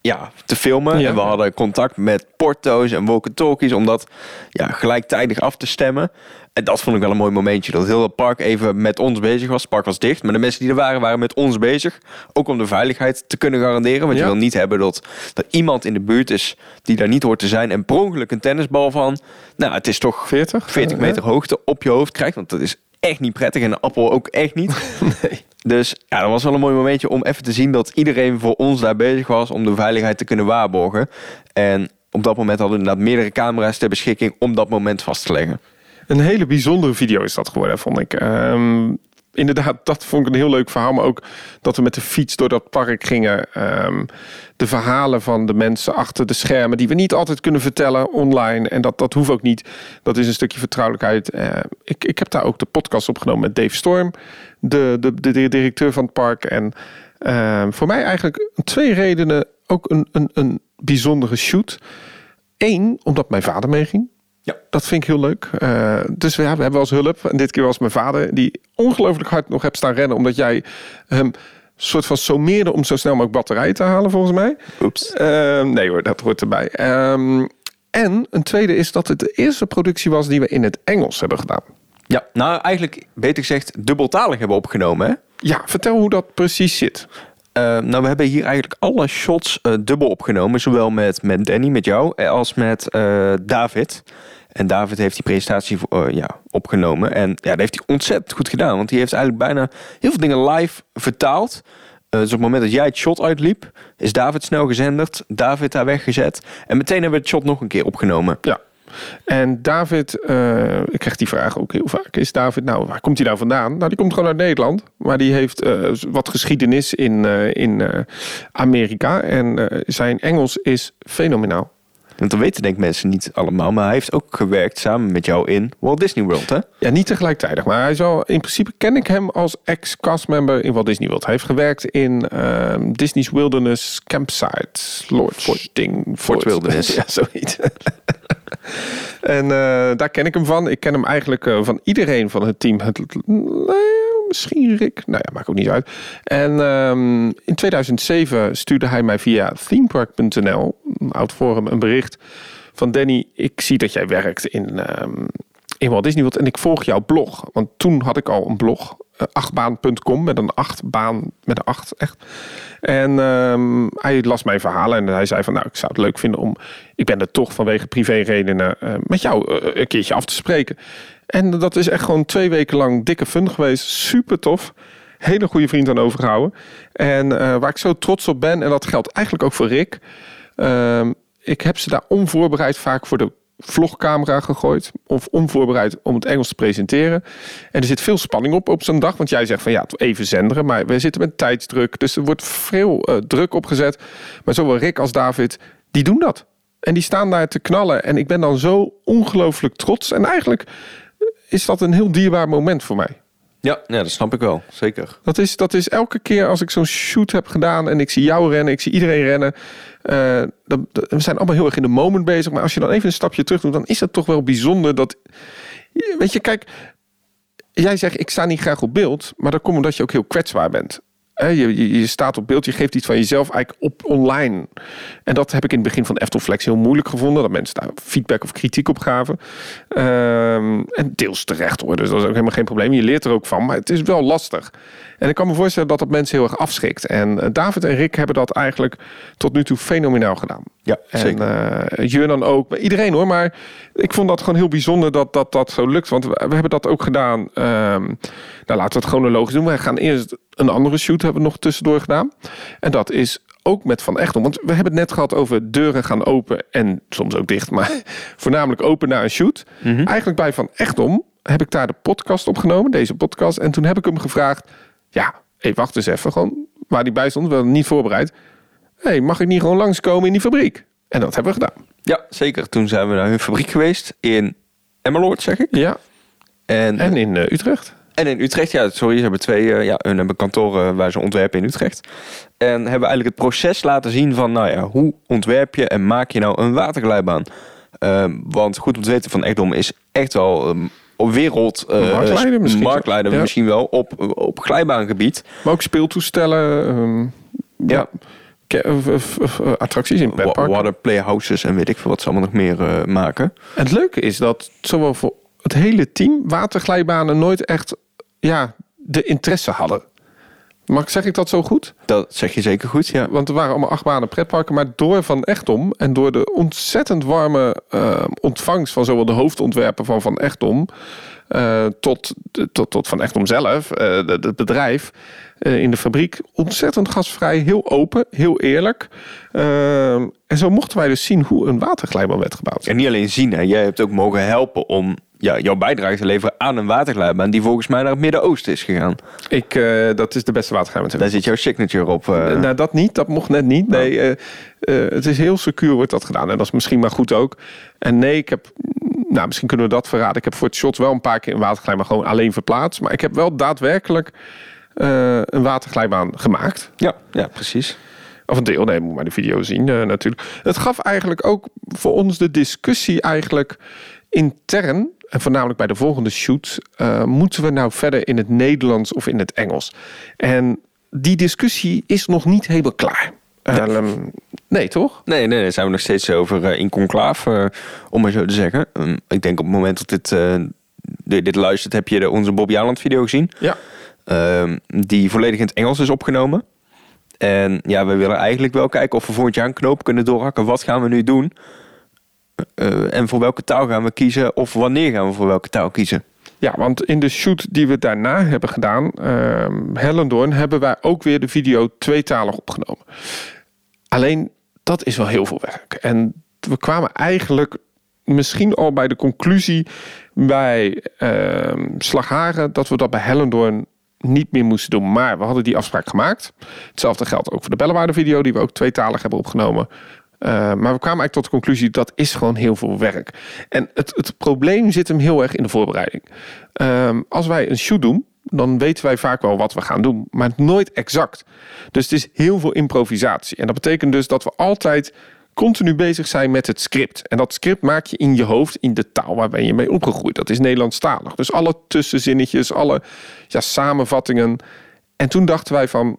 Speaker 2: ja, te filmen.
Speaker 1: Ja.
Speaker 2: En we hadden contact met porto's en walkie-talkies om dat ja, gelijktijdig af te stemmen. En dat vond ik wel een mooi momentje. Dat heel het park even met ons bezig was. Het park was dicht, maar de mensen die er waren, waren met ons bezig. Ook om de veiligheid te kunnen garanderen. Want
Speaker 1: Ja.
Speaker 2: je wil niet hebben dat, dat iemand in de buurt is die daar niet hoort te zijn. En per ongeluk een tennisbal van, nou het is toch
Speaker 1: 40?
Speaker 2: 40
Speaker 1: Eh,
Speaker 2: meter hoogte op je hoofd krijgt. Want dat is echt niet prettig. En een appel ook echt niet.
Speaker 1: Nee.
Speaker 2: Dus ja, dat was wel een mooi momentje om even te zien dat iedereen voor ons daar bezig was om de veiligheid te kunnen waarborgen. En op dat moment hadden we inderdaad meerdere camera's ter beschikking om dat moment vast te leggen.
Speaker 1: Een hele bijzondere video is dat geworden, vond ik. Ehm, inderdaad, dat vond ik een heel leuk verhaal. Maar ook dat we met de fiets door dat park gingen. Ehm, de verhalen van de mensen achter de schermen... die we niet altijd kunnen vertellen online. En dat, dat hoeft ook niet. Dat is een stukje vertrouwelijkheid. Eh, ik, ik heb daar ook de podcast opgenomen met Dave Storm... de, de, de, directeur van het park. En ehm, voor mij eigenlijk twee redenen ook een, een, een bijzondere shoot. Eén, omdat mijn vader meeging.
Speaker 2: Ja.
Speaker 1: Dat vind ik heel leuk. Eh, dus ja, we hebben wel eens hulp. En dit keer was mijn vader die ongelooflijk hard nog hebt staan rennen. Omdat jij hem soort van sommeerde om zo snel mogelijk batterijen te halen volgens mij.
Speaker 2: Oeps.
Speaker 1: Eh, nee hoor, dat hoort erbij. Ehm, en een tweede is dat het de eerste productie was die we in het Engels hebben gedaan.
Speaker 2: Ja, nou eigenlijk beter gezegd dubbeltalig hebben opgenomen. Hè?
Speaker 1: Ja, vertel hoe dat precies zit.
Speaker 2: Eh, nou, we hebben hier eigenlijk alle shots eh, dubbel opgenomen. Zowel met, met Danny, met jou, eh, als met David. En David heeft die presentatie voor, eh, ja, opgenomen. En ja, dat heeft hij ontzettend goed gedaan. Want hij heeft eigenlijk bijna heel veel dingen live vertaald. Eh, dus op het moment dat jij het shot uitliep, is David snel gezenderd. David daar weggezet. En meteen hebben we het shot nog een keer opgenomen.
Speaker 1: Ja. En David, eh, ik krijg die vraag ook heel vaak. Is David, nou, waar komt hij nou vandaan? Nou, die komt gewoon uit Nederland. Maar die heeft wat geschiedenis in, in Amerika. En zijn Engels is fenomenaal.
Speaker 2: Want dat weten denk ik mensen niet allemaal. Maar hij heeft ook gewerkt samen met jou in Walt Disney World, hè?
Speaker 1: Ja, niet tegelijkertijd. Maar hij zal, in principe ken ik hem als ex-castmember in Walt Disney World. Hij heeft gewerkt in ehm, Disney's Wilderness Campsite. Lord Ding.
Speaker 2: Fort Wilderness.
Speaker 1: ja, zoiets. en eh, daar ken ik hem van. Ik ken hem eigenlijk eh, van iedereen van het team. Het, nee, misschien Rick. Nou ja, maakt ook niet uit. En ehm, in 2007 stuurde hij mij via themepark.nl, een oud forum, een bericht van Danny. Ik zie dat jij werkt in, ehm, in Walt Disney World en ik volg jouw blog. Want toen had ik al een blog, eh, achtbaan.com, met een achtbaan, met een acht, echt. En ehm, hij las mijn verhalen en hij zei van, nou, ik zou het leuk vinden om, ik ben er toch vanwege privéredenen, eh met jou eh, een keertje af te spreken. En dat is echt gewoon twee weken lang dikke fun geweest. Super tof. Hele goede vriend aan overgehouden. En eh, waar ik zo trots op ben, en dat geldt eigenlijk ook voor Rick. ehm, ik heb ze daar onvoorbereid vaak voor de vlogcamera gegooid. Of onvoorbereid om het Engels te presenteren. En er zit veel spanning op op zo'n dag. Want jij zegt van ja, even zenderen. Maar we zitten met tijdsdruk. Dus er wordt veel uh, druk opgezet. Maar zowel Rick als David, die doen dat. En die staan daar te knallen. En ik ben dan zo ongelooflijk trots. En eigenlijk is dat een heel dierbaar moment voor mij.
Speaker 2: Ja, ja, dat snap ik wel. Zeker.
Speaker 1: Dat is, dat is elke keer als ik zo'n shoot heb gedaan en ik zie jou rennen, ik zie iedereen rennen. Uh, dat, we zijn allemaal heel erg in de moment bezig. Maar als je dan even een stapje terug doet, dan is het toch wel bijzonder dat. Weet je, kijk, jij zegt ik sta niet graag op beeld, maar dat komt omdat je ook heel kwetsbaar bent. Je, je, staat op beeld, je geeft iets van jezelf eigenlijk op online. En dat heb ik in het begin van Eftelflex heel moeilijk gevonden. Dat mensen daar feedback of kritiek op gaven. Um, en deels terecht hoor, dus dat is ook helemaal geen probleem. Je leert er ook van, maar het is wel lastig. En ik kan me voorstellen dat dat mensen heel erg afschrikt. En eh, David en Rick hebben dat eigenlijk tot nu toe fenomenaal gedaan.
Speaker 2: Ja.
Speaker 1: En uh, dan ook. Iedereen hoor, maar ik vond dat gewoon heel bijzonder dat dat, dat zo lukt. Want we, hebben dat ook gedaan. Um, nou, laten we het chronologisch doen. We gaan eerst een andere shoot hebben we nog tussendoor gedaan. En dat is ook met Van Echtel. Want we hebben het net gehad over deuren gaan open en soms ook dicht. Maar voornamelijk open naar een shoot. Mhm. Eigenlijk bij Van Echtom heb ik daar de podcast opgenomen. Deze podcast. En toen heb ik hem gevraagd. Ja, hey, wacht eens even. Gewoon waar die bij stond. Wel niet voorbereid. Hey, mag ik niet gewoon langskomen in die fabriek? En dat hebben we gedaan.
Speaker 2: Ja, zeker. Toen zijn we naar hun fabriek geweest in Emmeloord, zeg ik.
Speaker 1: Ja. En, en in uh, Utrecht.
Speaker 2: En in Utrecht, ja, sorry, ze hebben twee, uh, ja, hun hebben kantoren waar ze ontwerpen in Utrecht. En hebben eigenlijk het proces laten zien van, nou ja, hoe ontwerp je en maak je nou een waterglijbaan? Uh, want goed om te weten van Ekdom is echt wel um, op wereld
Speaker 1: uh, marktleider, misschien,
Speaker 2: marktleider ja. misschien wel op, op glijbaangebied.
Speaker 1: Maar ook speeltoestellen. Um, ja. ja. Attracties in petparken.
Speaker 2: Water playhouses en weet ik veel wat ze allemaal nog meer uh, maken.
Speaker 1: Het leuke is dat zowel voor het hele team waterglijbanen nooit echt ja, de interesse hadden. Mag, zeg ik dat zo goed?
Speaker 2: Dat zeg je zeker goed, ja.
Speaker 1: Want er waren allemaal acht banen pretparken. Maar door Van Echtom en door de ontzettend warme uh, ontvangst... van zowel de hoofdontwerper van Van Echtom... Uh, tot, tot, tot Van Echtom zelf, uh, het bedrijf in de fabriek... ontzettend gasvrij, heel open, heel eerlijk. en zo mochten wij dus zien hoe een waterglijbaan werd gebouwd.
Speaker 2: En niet alleen zien, hè. jij hebt ook mogen helpen om ja, jouw bijdrage te leveren aan een waterglijbaan die volgens mij naar het Midden-Oosten is gegaan.
Speaker 1: Ik, uh, dat is de beste waterglijbaan.
Speaker 2: Daar zit jouw signature op.
Speaker 1: Uh... Nou, dat niet. Dat mocht net niet. Nee, uh, het is heel secuur wordt dat gedaan. En dat is misschien maar goed ook. En nee, ik heb... Nou, misschien kunnen we dat verraden. Ik heb voor het shot wel een paar keer een waterglijbaan gewoon alleen verplaatst. Maar ik heb wel daadwerkelijk een waterglijbaan gemaakt.
Speaker 2: Ja, ja precies.
Speaker 1: Of een deel, nee, moet maar de video zien natuurlijk. Het gaf eigenlijk ook voor ons de discussie eigenlijk intern en voornamelijk bij de volgende shoot, uh, moeten we nou verder in het Nederlands of in het Engels? En die discussie is nog niet helemaal klaar. Um, nee, toch?
Speaker 2: Nee, nee, daar zijn we nog steeds over uh, in conclave, uh, om maar zo te zeggen. Um, ik denk op het moment dat dit, dit, dit luistert, heb je de, onze Bobby Aland video gezien.
Speaker 1: Ja.
Speaker 2: Um, die volledig in het Engels is opgenomen. En ja, we willen eigenlijk wel kijken of we volgend jaar een knoop kunnen doorhakken. Wat gaan we nu doen? Uh, en voor welke taal gaan we kiezen of wanneer gaan we voor welke taal kiezen?
Speaker 1: Ja, want in de shoot die we daarna hebben gedaan, uh, Hellendoorn, hebben wij ook weer de video tweetalig opgenomen. Alleen dat is wel heel veel werk. En we kwamen eigenlijk misschien al bij de conclusie bij uh, Slagharen dat we dat bij Hellendoorn niet meer moesten doen. Maar we hadden die afspraak gemaakt. Hetzelfde geldt ook voor de Bellewaarde video die we ook tweetalig hebben opgenomen. Uh, maar we kwamen eigenlijk tot de conclusie dat is gewoon heel veel werk. En het, het probleem zit hem heel erg in de voorbereiding. Uh, als wij een shoot doen, dan weten wij vaak wel wat we gaan doen, maar nooit exact. Dus het is heel veel improvisatie. En dat betekent dus dat we altijd continu bezig zijn met het script. En dat script maak je in je hoofd in de taal waar ben je mee opgegroeid. Dat is Nederlandstalig. Dus alle tussenzinnetjes, alle ja, samenvattingen. En toen dachten wij van,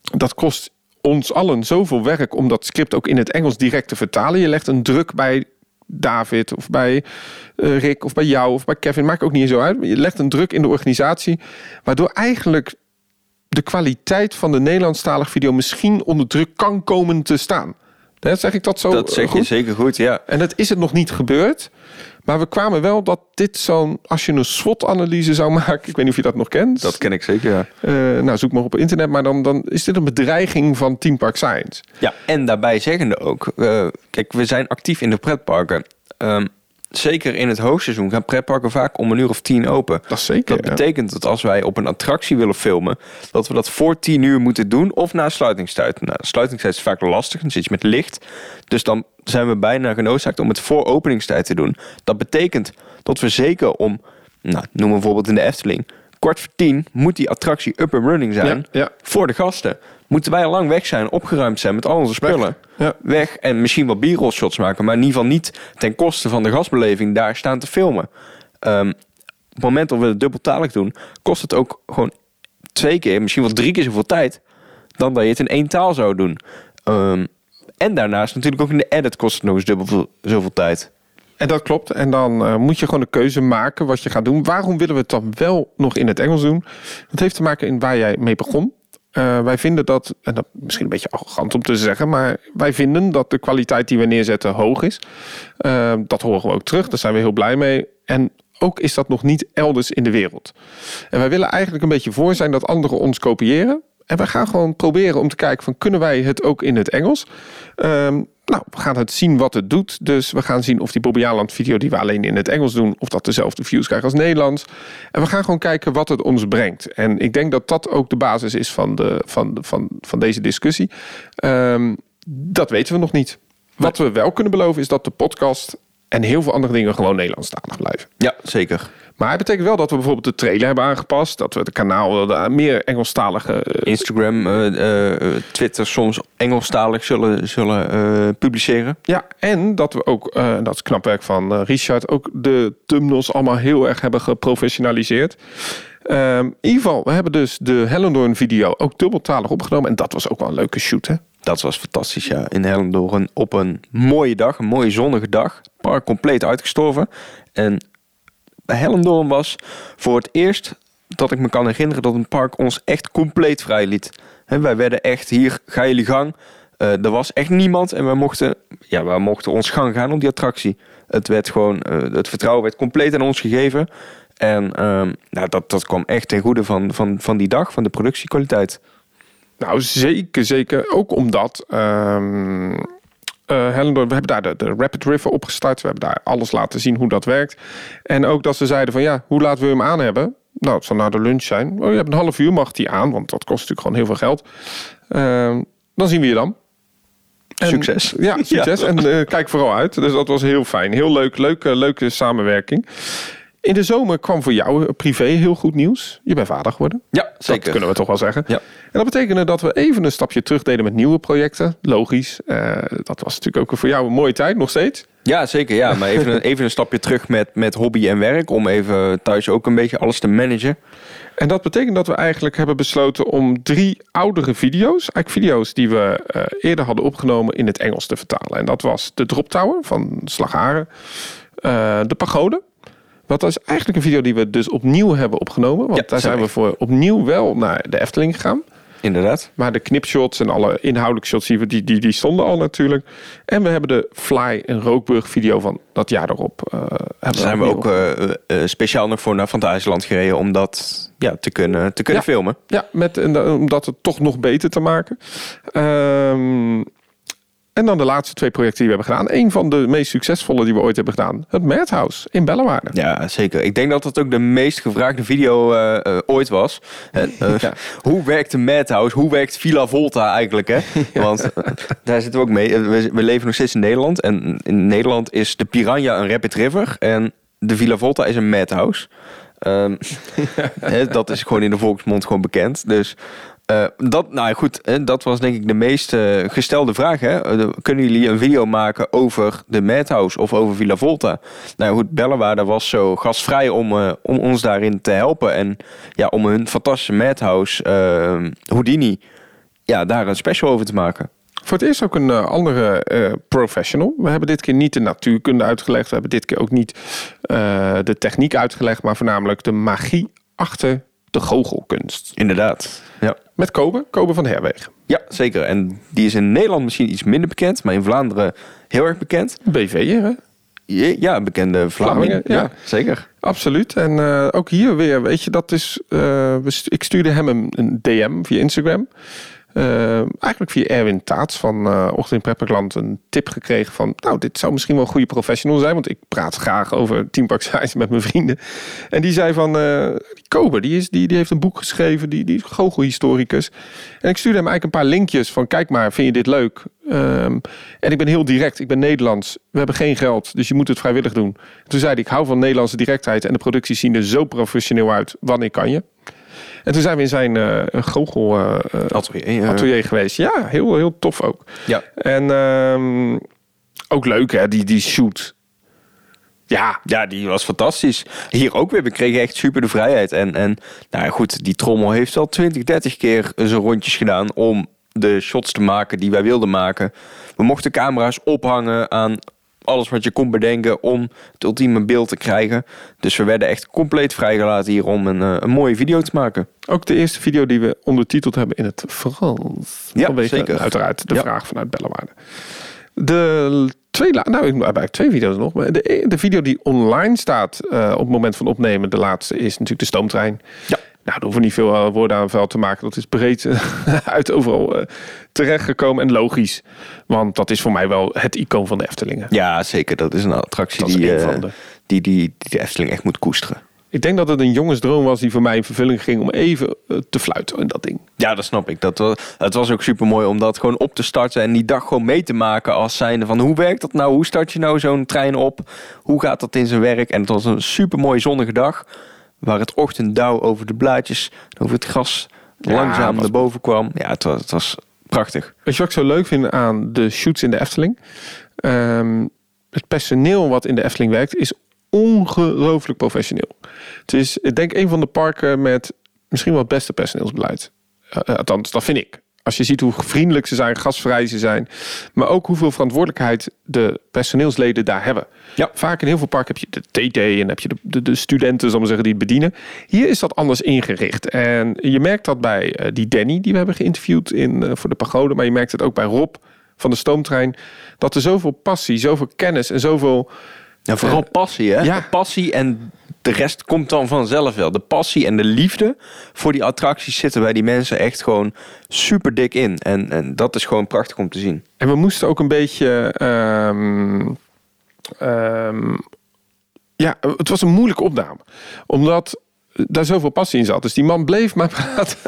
Speaker 1: dat kost ons allen zoveel werk om dat script ook in het Engels direct te vertalen. Je legt een druk bij David of bij uh, Rick of bij jou of bij Kevin, maakt ook niet zo uit. Je legt een druk in de organisatie, waardoor eigenlijk de kwaliteit van de Nederlandstalige video misschien onder druk kan komen te staan. Zeg ik dat zo?
Speaker 2: Dat zeg je zeker goed, ja.
Speaker 1: En dat is het nog niet gebeurd. Maar we kwamen wel dat dit zo'n, als je een SWOT-analyse zou maken, ik weet niet of je dat nog kent.
Speaker 2: Dat ken ik zeker, ja.
Speaker 1: Uh, nou, zoek maar op internet, maar dan, dan is dit een bedreiging van Team Park Science.
Speaker 2: Ja, en daarbij zeggende ook, uh, kijk, we zijn actief in de pretparken. Um, zeker in het hoogseizoen gaan pretparken vaak om een uur of tien open.
Speaker 1: Dat zeker.
Speaker 2: Dat betekent dat als wij op een attractie willen filmen, dat we dat voor tien uur moeten doen of na sluitingstijd. Nou, sluitingstijd is vaak lastig, dan zit je met licht. Dus dan zijn we bijna genoodzaakt om het voor openingstijd te doen. Dat betekent dat we zeker om, nou, noem bijvoorbeeld in de Efteling, kwart voor tien moet die attractie up and running zijn
Speaker 1: Ja, ja.
Speaker 2: voor de gasten. Moeten wij al lang weg zijn, opgeruimd zijn met al onze spullen.
Speaker 1: Ja.
Speaker 2: Weg en misschien wat b shots maken, maar in ieder geval niet ten koste van de gastbeleving daar staan te filmen. Ehm, op het moment dat we het dubbeltalig doen, kost het ook gewoon twee keer, misschien wel drie keer zoveel tijd dan dat je het in één taal zou doen. Ehm, en daarnaast natuurlijk ook in de edit kost het nog eens dubbel veel- zoveel tijd.
Speaker 1: En dat klopt. En dan eh, moet je gewoon de keuze maken wat je gaat doen. Waarom willen we het dan wel nog in het Engels doen? Dat heeft te maken in waar jij mee begon. Eh, wij vinden dat, en dat is misschien een beetje arrogant om te zeggen, maar wij vinden dat de kwaliteit die we neerzetten hoog is. Eh, dat horen we ook terug, daar zijn we heel blij mee. En ook is dat nog niet elders in de wereld. En wij willen eigenlijk een beetje voor zijn dat anderen ons kopiëren. En wij gaan gewoon proberen om te kijken van kunnen wij het ook in het Engels? Ehm, nou, we gaan het zien wat het doet. Dus we gaan zien of die Bobby Aland video die we alleen in het Engels doen, of dat dezelfde views krijgt als Nederlands. En we gaan gewoon kijken wat het ons brengt. En ik denk dat dat ook de basis is van, de, van, van, van deze discussie. Ehm, dat weten we nog niet. Wat we wel kunnen beloven is dat de podcast en heel veel andere dingen gewoon Nederlandstalig blijven.
Speaker 2: Ja, zeker.
Speaker 1: Maar het betekent wel dat we bijvoorbeeld de trailer hebben aangepast. Dat we het kanaal de meer Engelstalige eh,
Speaker 2: Instagram, eh, eh, Twitter soms Engelstalig zullen, zullen publiceren.
Speaker 1: Ja, en dat we ook, dat is knap werk van Richard, ook de thumbnails allemaal heel erg hebben geprofessionaliseerd. Ehm, in ieder geval, we hebben dus de Hellendoorn video ook dubbeltalig opgenomen. En dat was ook wel een leuke shoot, hè?
Speaker 2: Dat was fantastisch, ja. In Hellendoorn op een mooie dag, een mooie zonnige dag. Park compleet uitgestorven. En Hellendoorn was voor het eerst dat ik me kan herinneren dat een park ons echt compleet vrij liet. Wij werden echt, hier, ga jullie gang. Eh, er was echt niemand en wij mochten, ja, wij mochten ons gang gaan op die attractie. Het werd gewoon, eh, het vertrouwen werd compleet aan ons gegeven. En ehm, nou, dat, dat kwam echt ten goede van, van, van die dag, van de productiekwaliteit.
Speaker 1: Nou, zeker, zeker. Ook omdat eh, Hellendoorn, we hebben daar de, de Rapid River opgestart. We hebben daar alles laten zien hoe dat werkt. En ook dat ze zeiden van ja, hoe laten we hem aan hebben? Nou, het zal na de lunch zijn. Oh, je hebt een half uur, mag die aan, want dat kost natuurlijk gewoon heel veel geld. Ehm, dan zien we je dan. En-
Speaker 2: Succes.
Speaker 1: Ja, succes. En eh, kijk vooral uit. Dus dat was heel fijn. Heel leuk, leuke, leuke samenwerking. In de zomer kwam voor jou eh, privé heel goed nieuws. Je bent vader geworden.
Speaker 2: Ja,
Speaker 1: Dat kunnen we toch wel zeggen.
Speaker 2: Ja.
Speaker 1: En dat betekende dat we even een stapje terug deden met nieuwe projecten. Logisch. Eh, dat was natuurlijk ook voor jou een mooie tijd, nog steeds.
Speaker 2: Ja, zeker. Ja. Maar even een, even een stapje terug met, met hobby en werk. Om even thuis ook een beetje alles te managen.
Speaker 1: En dat betekent dat we eigenlijk hebben besloten om drie oudere video's, eigenlijk video's die we eh, eerder hadden opgenomen, in het Engels te vertalen. En dat was de Drop Tower van Slagharen, de Pagode. Wat is eigenlijk een video die we dus opnieuw hebben opgenomen. Want
Speaker 2: Ja,
Speaker 1: daar zijn we voor opnieuw wel naar de Efteling gegaan.
Speaker 2: Inderdaad.
Speaker 1: Maar de knipshots en alle inhoudelijke shots die, we, die, die, die stonden al natuurlijk. En we hebben de Fly en Rookburg video van dat jaar erop. eh hebben
Speaker 2: Daar zijn we ook eh, eh, speciaal nog voor naar Fantasieland gereden. Om dat ja, te kunnen, te kunnen
Speaker 1: Ja.
Speaker 2: filmen.
Speaker 1: Ja, met, en, om dat het toch nog beter te maken. Ehm, en dan de laatste twee projecten die we hebben gedaan. Een van de meest succesvolle die we ooit hebben gedaan. Het Madhouse in Bellewaarde.
Speaker 2: Ja, zeker. Ik denk dat dat ook de meest gevraagde video eh, eh, ooit was. En, eh,
Speaker 1: Ja.
Speaker 2: Hoe werkt de Madhouse? Hoe werkt Villa Volta eigenlijk? Hè? Want daar zitten we ook mee. We, we leven nog steeds in Nederland. En in Nederland is de Piranha een Rapid River. En de Villa Volta is een Madhouse. Ehm, hè, dat is gewoon in de volksmond gewoon bekend. Dus eh, dat, nou goed, dat was denk ik de meest eh, gestelde vraag. Hè? Eh, Kunnen jullie een video maken over de Madhouse of over Villa Volta? Nou goed, Bellewaarde was zo gastvrij om, om ons daarin te helpen. En ja, om hun fantastische Madhouse, Houdini, ja, daar een special over te maken.
Speaker 1: Voor het eerst ook een andere professional. We hebben dit keer niet de natuurkunde uitgelegd. We hebben dit keer ook niet de techniek uitgelegd. Maar voornamelijk de magie achter de goochelkunst.
Speaker 2: Inderdaad. Ja.
Speaker 1: Met Kobe, Kobe van Herwegen.
Speaker 2: ja, zeker. En die is in Nederland misschien iets minder bekend, maar in Vlaanderen heel erg bekend.
Speaker 1: BV'er, hè?
Speaker 2: Ja, een bekende Vlaming.
Speaker 1: Vlamingen, ja.
Speaker 2: ja, zeker.
Speaker 1: Absoluut. En eh, ook hier weer, weet je, dat is. eh, ik stuurde hem een, een DM via Instagram. Eh, eigenlijk via Erwin Taats van uh, Ochtend Prepperland een tip gekregen van... nou, dit zou misschien wel een goede professional zijn... want ik praat graag over size met mijn vrienden. En die zei van, die Kober, die, is, die, die heeft een boek geschreven, die, die is goochelhistoricus. En ik stuurde hem eigenlijk een paar linkjes van... kijk maar, vind je dit leuk? Um, en ik ben heel direct, ik ben Nederlands. We hebben geen geld, dus je moet het vrijwillig doen. Toen zei hij, ik hou van Nederlandse directheid... en de producties zien er zo professioneel uit, wanneer kan je? En toen zijn we in zijn uh, goochel uh, atelier, atelier, geweest. Ja, heel, heel tof ook.
Speaker 2: Ja.
Speaker 1: En um, ook leuk hè, die, die shoot.
Speaker 2: Ja, ja, die was fantastisch. Hier ook weer, we kregen echt super de vrijheid. En, en nou goed, die trommel heeft al 20, 30 keer zijn rondjes gedaan om de shots te maken die wij wilden maken. We mochten camera's ophangen aan alles wat je kon bedenken om het ultieme beeld te krijgen. Dus we werden echt compleet vrijgelaten hier om een, eh, een mooie video te maken.
Speaker 1: Ook de eerste video die we ondertiteld hebben in het Frans.
Speaker 2: Ja, Vanwege, zeker.
Speaker 1: Uiteraard de vraag vanuit Bellewaarde. De twee, nou, ik heb twee video's nog. Maar de, de video die online staat uh, op het moment van opnemen, de laatste, is natuurlijk de stoomtrein.
Speaker 2: Ja.
Speaker 1: Nou, daar hoeven niet veel uh, woorden aan vuil te maken. Dat is breed uh, uit overal uh, terechtgekomen en logisch. Want dat is voor mij wel het icoon van de Eftelingen.
Speaker 2: Ja, zeker. Dat is een attractie die, de... die, die, die de Efteling echt moet koesteren.
Speaker 1: Ik denk dat het een jongensdroom was die voor mij in vervulling ging om even te fluiten in dat ding.
Speaker 2: Ja, dat snap ik. Dat was, het was ook super mooi om dat gewoon op te starten en die dag gewoon mee te maken als zijnde van hoe werkt dat nou? Hoe start je nou zo'n trein op? Hoe gaat dat in zijn werk? En het was een super mooie zonnige dag waar het ochtenddauw over de blaadjes, over het gras langzaam naar boven kwam. Ja, het was, het was prachtig.
Speaker 1: Weet je wat ik zo leuk vind aan de shoots in de Efteling? Um, het personeel wat in de Efteling werkt is ongelooflijk professioneel. Het is, ik denk, een van de parken met misschien wel het beste personeelsbeleid. Uh, althans, dat vind ik. Als je ziet hoe vriendelijk ze zijn, gastvrij ze zijn. Maar ook hoeveel verantwoordelijkheid de personeelsleden daar hebben.
Speaker 2: Ja.
Speaker 1: Vaak in heel veel parken heb je de TT en heb je de, de, de studenten, zal maar zeggen, die het bedienen. Hier is dat anders ingericht. En je merkt dat bij uh, die Danny, die we hebben geïnterviewd in, uh, voor de pagode. Maar je merkt het ook bij Rob van de stoomtrein. Dat er zoveel passie, zoveel kennis en zoveel...
Speaker 2: Ja, vooral uh, passie, hè?
Speaker 1: Ja.
Speaker 2: Passie en de rest komt dan vanzelf wel. De passie en de liefde voor die attracties zitten bij die mensen echt gewoon super dik in. En, en dat is gewoon prachtig om te zien.
Speaker 1: En we moesten ook een beetje. Um, um, ja, het was een moeilijke opname. Omdat daar zoveel passie in zat. Dus die man bleef maar praten.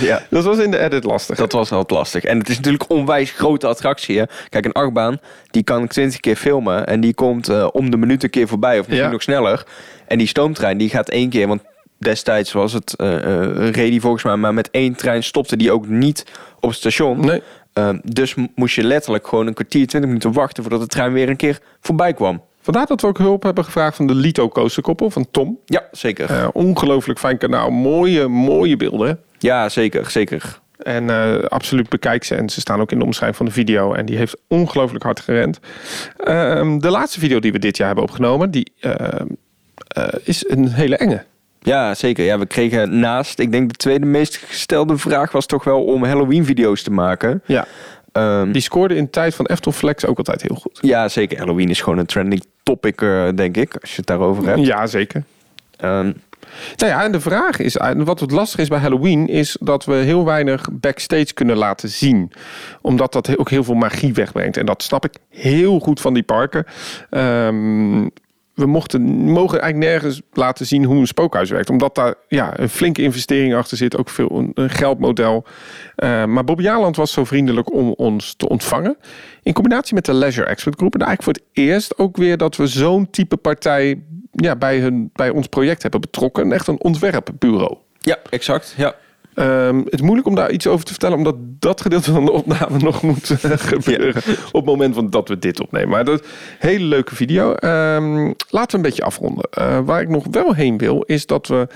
Speaker 2: Ja.
Speaker 1: Dat was in de edit lastig.
Speaker 2: Dat was wel lastig. En het is natuurlijk onwijs grote attractie. Hè? Kijk, een achtbaan, die kan ik twintig keer filmen. En die komt uh, om de minuut een keer voorbij. Of misschien ja. nog sneller. En die stoomtrein, die gaat één keer... Want destijds was het... Uh, uh, reed die volgens mij maar met één trein stopte die ook niet op het station.
Speaker 1: Nee.
Speaker 2: Uh, dus moest je letterlijk gewoon een kwartier, twintig minuten wachten... voordat de trein weer een keer voorbij kwam.
Speaker 1: Vandaar dat we ook hulp hebben gevraagd van de Lito Coasterkoppel van Tom.
Speaker 2: Ja, zeker.
Speaker 1: Uh, ongelooflijk fijn kanaal. Mooie, mooie beelden.
Speaker 2: Ja, zeker, zeker.
Speaker 1: En uh, absoluut bekijk ze. En ze staan ook in de omschrijving van de video. En die heeft ongelooflijk hard gerend. Uh, de laatste video die we dit jaar hebben opgenomen, die ehm, is een hele enge.
Speaker 2: Ja, zeker. Ja, we kregen naast, ik denk de tweede meest gestelde vraag was toch wel om Halloween video's te maken.
Speaker 1: Ja. Um, die scoorde in de tijd van Eftel Flex ook altijd heel goed.
Speaker 2: Ja, zeker. Halloween is gewoon een trending topic, uh, denk ik, als je het daarover hebt.
Speaker 1: Ja, zeker.
Speaker 2: Um,
Speaker 1: nou ja, en de vraag is, wat het lastig is bij Halloween, is dat we heel weinig backstage kunnen laten zien. Omdat dat ook heel veel magie wegbrengt. En dat snap ik heel goed van die parken. Um, we mochten, mogen eigenlijk nergens laten zien hoe een spookhuis werkt. Omdat daar ja, een flinke investering achter zit. Ook veel een, geldmodel. Uh, maar Bob Jaland was zo vriendelijk om ons te ontvangen. In combinatie met de Leisure Expert Group. En eigenlijk voor het eerst ook weer dat we zo'n type partij ja, bij, hun, bij ons project hebben betrokken. Echt een ontwerpbureau.
Speaker 2: Ja, exact. Ja.
Speaker 1: Um, het is moeilijk om daar iets over te vertellen, omdat dat gedeelte van de opname nog moet uh, gebeuren ja. op het moment van dat we dit opnemen. Maar dat hele leuke video. Um, laten we een beetje afronden. Uh, waar ik nog wel heen wil, is dat we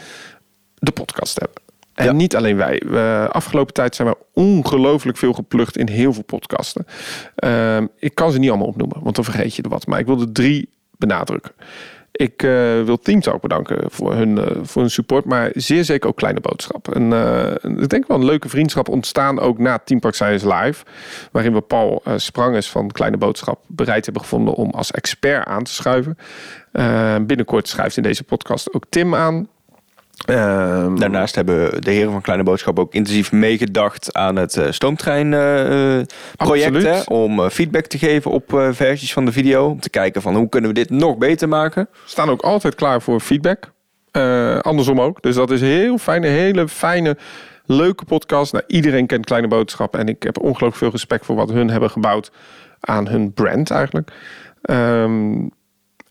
Speaker 1: de podcast hebben. En ja. niet alleen wij. We, afgelopen tijd zijn we ongelooflijk veel geplukt in heel veel podcasten. Um, ik kan ze niet allemaal opnoemen, want dan vergeet je er wat. Maar ik wil er drie benadrukken. Ik uh, wil Teamtalk bedanken voor hun, uh, voor hun support, maar zeer zeker ook Kleine Boodschap. En uh, ik denk wel een leuke vriendschap ontstaan ook na Teampark Science Live, waarin we Paul Sprangers van Kleine Boodschap bereid hebben gevonden om als expert aan te schuiven. binnenkort schrijft in deze podcast ook Tim aan. Ehm,
Speaker 2: Daarnaast hebben de heren van Kleine Boodschap ook intensief meegedacht aan het uh, stoomtrein-project. Om eh, feedback te geven op eh, versies van de video. Om te kijken van hoe kunnen we dit nog beter maken.
Speaker 1: staan ook altijd klaar voor feedback. Eh, andersom ook. Dus dat is heel fijn. Een hele fijne, leuke podcast. Nou, iedereen kent Kleine Boodschap. En ik heb ongelooflijk veel respect voor wat hun hebben gebouwd aan hun brand eigenlijk. Ehm,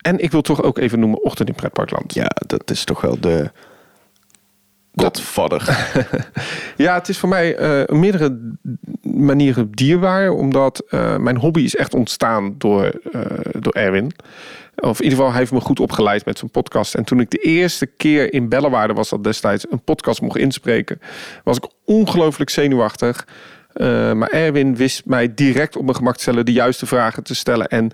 Speaker 1: en ik wil toch ook even noemen Ochtend in Pretparkland.
Speaker 2: Ja, dat is toch wel de godvader.
Speaker 1: Ja, het is voor mij op meerdere manieren dierbaar. Omdat eh, mijn hobby is echt ontstaan door, eh, door Erwin. Of in ieder geval, hij heeft me goed opgeleid met zijn podcast. En toen ik de eerste keer in Bellewaarde was dat destijds een podcast mocht inspreken, was ik ongelooflijk zenuwachtig. Maar Erwin wist mij direct op mijn gemak te stellen, de juiste vragen te stellen. En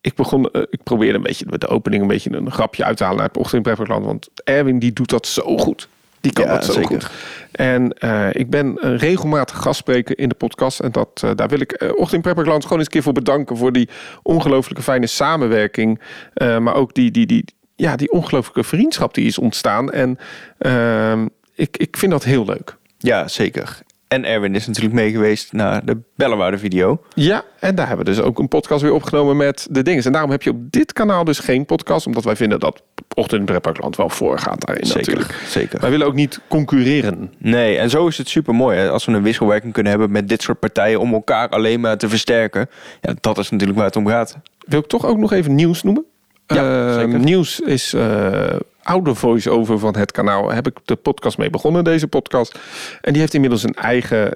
Speaker 1: ik begon, ik probeerde een beetje met de opening een beetje een grapje uit te halen naar het Pretparkland. Want Erwin die doet dat zo goed. Die kan
Speaker 2: Ja,
Speaker 1: dat zo
Speaker 2: zeker.
Speaker 1: goed. En eh, ik ben een regelmatig gastspreker in de podcast. En dat, eh, daar wil ik eh, Ochtend gewoon eens een keer voor bedanken. Voor die ongelooflijke fijne samenwerking. Maar ook die, die, die, ja, die ongelooflijke vriendschap die is ontstaan. En ehm, ik, ik vind dat heel leuk.
Speaker 2: ja, zeker. En Erwin is natuurlijk mee geweest naar de Bellewaarde video.
Speaker 1: Ja, en daar hebben we dus ook een podcast weer opgenomen met de dingen. En daarom heb je op dit kanaal dus geen podcast. Omdat wij vinden dat Ochtend in Pretparkland wel voorgaat daarin
Speaker 2: Zeker,
Speaker 1: natuurlijk.
Speaker 2: zeker.
Speaker 1: Wij willen ook niet concurreren.
Speaker 2: Nee, en zo is het super mooi als we een wisselwerking kunnen hebben met dit soort partijen om elkaar alleen maar te versterken. Ja, dat is natuurlijk waar het om gaat.
Speaker 1: Wil ik toch ook nog even nieuws noemen?
Speaker 2: Ja,
Speaker 1: Eh,
Speaker 2: zeker.
Speaker 1: Nieuws is eh oude voice-over van het kanaal. Heb ik de podcast mee begonnen, deze podcast. En die heeft inmiddels een eigen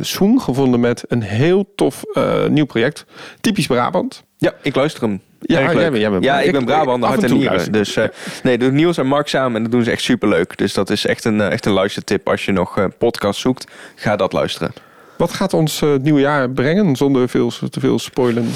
Speaker 1: swing gevonden met een heel tof eh, nieuw project. Typisch Brabant.
Speaker 2: Ja, ik luister hem.
Speaker 1: Ja, jij
Speaker 2: ja, ik
Speaker 1: ik-
Speaker 2: ben Brabant, hart
Speaker 1: en
Speaker 2: nieren. Dus eh, nee, doen Niels en Mark samen en dat doen ze echt super leuk. Dus dat is echt een, echt een luistertip. Als je nog podcast zoekt, ga dat luisteren.
Speaker 1: Wat gaat ons het nieuwe jaar brengen, zonder veel, te veel spoilen?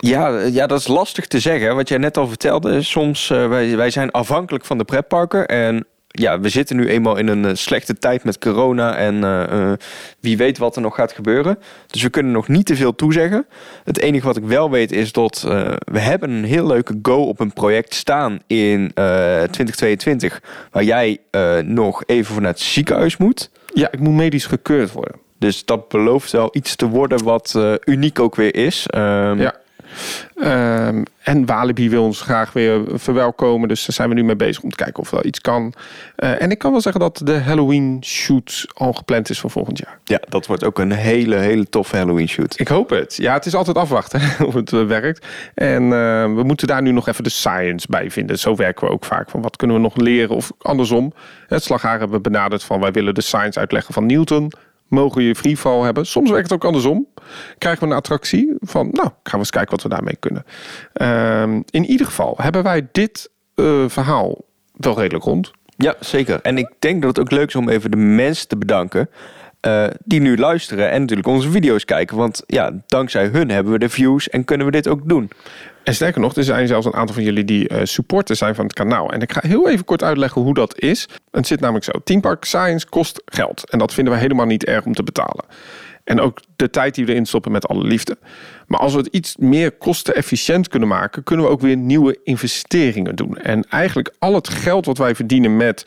Speaker 2: Ja, eh, ja, dat is lastig te zeggen. Wat jij net al vertelde, soms uh, wij, wij zijn afhankelijk van de pretparker. En ja, we zitten nu eenmaal in een uh, slechte tijd met corona. En uh, wie weet wat er nog gaat gebeuren. Dus we kunnen nog niet te veel toezeggen. Het enige wat ik wel weet is dat uh, we hebben een heel leuke go op een project staan in uh, 2022. Waar jij nog even vanuit het ziekenhuis moet.
Speaker 1: Ja, ik moet medisch gekeurd worden.
Speaker 2: Dus dat belooft wel iets te worden wat uniek ook weer is. Um,
Speaker 1: ja. Um, en Walibi wil ons graag weer verwelkomen. Dus daar zijn we nu mee bezig om te kijken of er iets kan. Uh, en ik kan wel zeggen dat de Halloween shoot al gepland is voor volgend jaar.
Speaker 2: Ja, dat wordt ook een hele, hele toffe Halloween shoot.
Speaker 1: Ik hoop het. Ja, het is altijd afwachten of het uh, werkt. En uh, we moeten daar nu nog even de science bij vinden. Zo werken we ook vaak. Van wat kunnen we nog leren? Of andersom. Het slaghaar hebben we benaderd van wij willen de science uitleggen van Newton mogen je freefall hebben. Soms werkt het ook andersom. Krijgen we een attractie van, nou, gaan we eens kijken wat we daarmee kunnen. Um, in ieder geval hebben wij dit uh, verhaal wel redelijk rond.
Speaker 2: Ja, zeker. En ik denk dat het ook leuk is om even de mensen te bedanken. Uh, die nu luisteren en natuurlijk onze video's kijken. Want ja, dankzij hun hebben we de views en kunnen we dit ook doen.
Speaker 1: En sterker nog, er zijn zelfs een aantal van jullie die uh, supporters zijn van het kanaal. En ik ga heel even kort uitleggen hoe dat is. Het zit namelijk zo. Team Park Science kost geld. En dat vinden we helemaal niet erg om te betalen. En ook de tijd die we erin stoppen met alle liefde. Maar als we het iets meer kostenefficiënt kunnen maken, kunnen we ook weer nieuwe investeringen doen. En eigenlijk al het geld wat wij verdienen met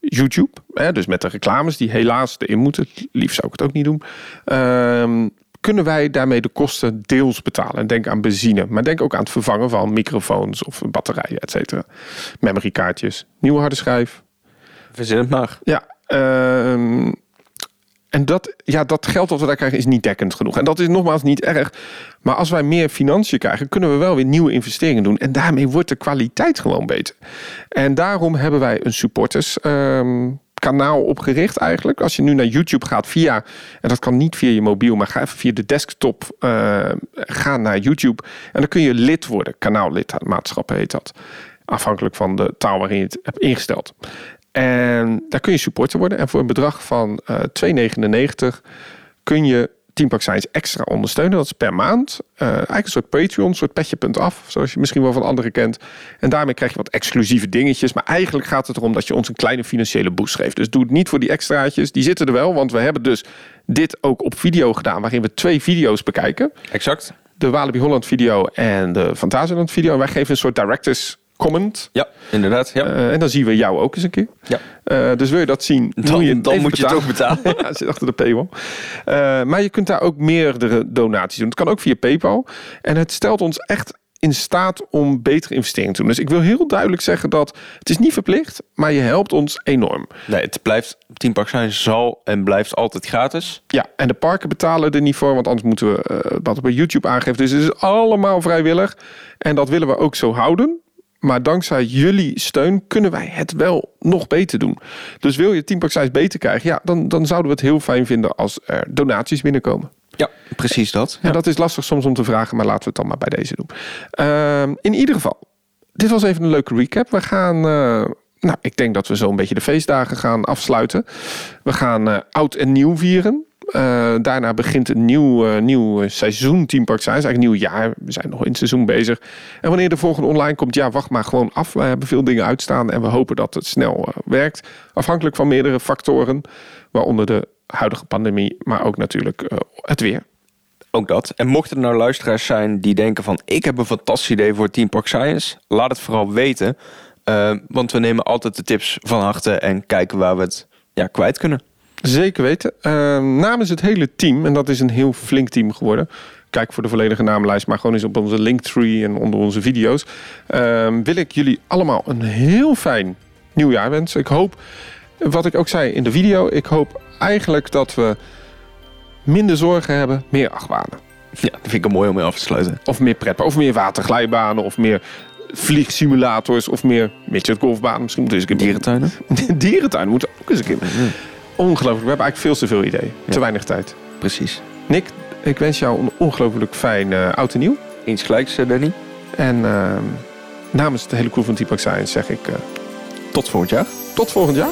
Speaker 1: YouTube, hè, dus met de reclames die helaas erin moeten, liefst zou ik het ook niet doen, um, kunnen wij daarmee de kosten deels betalen. En denk aan benzine, maar denk ook aan het vervangen van microfoons of batterijen, et cetera. Memorykaartjes, nieuwe harde schijf.
Speaker 2: Verzin het maar.
Speaker 1: Ja, um, en dat, ja, dat geld dat we daar krijgen is niet dekkend genoeg. En dat is nogmaals niet erg. Maar als wij meer financiën krijgen, kunnen we wel weer nieuwe investeringen doen. En daarmee wordt de kwaliteit gewoon beter. En daarom hebben wij een supporters um, kanaal opgericht eigenlijk. Als je nu naar YouTube gaat via, en dat kan niet via je mobiel, maar ga even via de desktop uh, ga naar YouTube. En dan kun je lid worden. Kanaallidmaatschap heet dat. Afhankelijk van de taal waarin je het hebt ingesteld. En daar kun je supporter worden. En voor een bedrag van uh, 2,99 kun je Team Park Science extra ondersteunen. Dat is per maand. Uh, eigenlijk een soort Patreon, een soort petje.af. Zoals je misschien wel van anderen kent. En daarmee krijg je wat exclusieve dingetjes. Maar eigenlijk gaat het erom dat je ons een kleine financiële boost geeft. Dus doe het niet voor die extraatjes. Die zitten er wel, want we hebben dus dit ook op video gedaan. Waarin we twee video's bekijken.
Speaker 2: Exact.
Speaker 1: De Walibi Holland video en de Fantasieland video. En wij geven een soort directors comment.
Speaker 2: Ja, inderdaad. Ja.
Speaker 1: Eh, en dan zien we jou ook eens een keer.
Speaker 2: Ja.
Speaker 1: Eh, dus wil je dat zien,
Speaker 2: Dan,
Speaker 1: moet je,
Speaker 2: dan
Speaker 1: even
Speaker 2: moet je het ook betalen.
Speaker 1: ja, zit achter de paywall. Eh, maar je kunt daar ook meerdere donaties doen. Het kan ook via PayPal. En het stelt ons echt in staat om betere investeringen te doen. Dus ik wil heel duidelijk zeggen dat het is niet verplicht, maar je helpt ons enorm.
Speaker 2: Nee, het blijft, Team Park zijn zal en blijft altijd gratis.
Speaker 1: Ja, en de parken betalen er niet voor, want anders moeten we wat op YouTube aangeven. Dus het is allemaal vrijwillig. En dat willen we ook zo houden. Maar dankzij jullie steun kunnen wij het wel nog beter doen. Dus wil je Team Park Size beter krijgen, ja, dan, dan zouden we het heel fijn vinden als er donaties binnenkomen.
Speaker 2: Ja, precies dat.
Speaker 1: Ja, dat is lastig soms om te vragen, maar laten we het dan maar bij deze doen. Ehm, in ieder geval, dit was even een leuke recap. We gaan, eh, nou, ik denk dat we zo een beetje de feestdagen gaan afsluiten. We gaan eh, oud en nieuw vieren. Eh, daarna begint een nieuw, eh, nieuw seizoen Team Park Science. Eigenlijk een nieuw jaar. We zijn nog in het seizoen bezig. En wanneer de volgende online komt, ja, wacht maar gewoon af. We hebben veel dingen uitstaan en we hopen dat het snel eh, werkt. Afhankelijk van meerdere factoren, waaronder de huidige pandemie, maar ook natuurlijk het weer.
Speaker 2: Ook dat. En mochten er nou luisteraars zijn die denken van... ik heb een fantastisch idee voor Team Park Science... laat het vooral weten. Want we nemen altijd de tips van harte... en kijken waar we het ja, kwijt kunnen.
Speaker 1: Zeker weten. Uh, namens het hele team, en dat is een heel flink team geworden. Kijk voor de volledige namenlijst, maar gewoon eens op onze Linktree en onder onze video's. Ehm, wil ik jullie allemaal een heel fijn nieuwjaar wensen. Ik hoop, wat ik ook zei in de video, ik hoop eigenlijk dat we minder zorgen hebben, meer achtbanen.
Speaker 2: Ja, dat vind ik een mooi om mee af te sluiten.
Speaker 1: Of meer pretparken, of meer waterglijbanen, of meer vliegsimulators, of meer midget golfbanen. Misschien moeten we eens een keer
Speaker 2: Dierentuinen?
Speaker 1: Dierentuin moeten ook eens een keer. Ongelooflijk, we hebben eigenlijk veel te veel ideeën. Te weinig tijd.
Speaker 2: Precies.
Speaker 1: Nick, ik wens jou een ongelooflijk fijn eh, oud en nieuw.
Speaker 2: Eens gelijks, eh, Danny.
Speaker 1: En ehm, namens de hele crew van Team Park Science zeg ik eh,
Speaker 2: Tot volgend jaar.
Speaker 1: tot volgend jaar.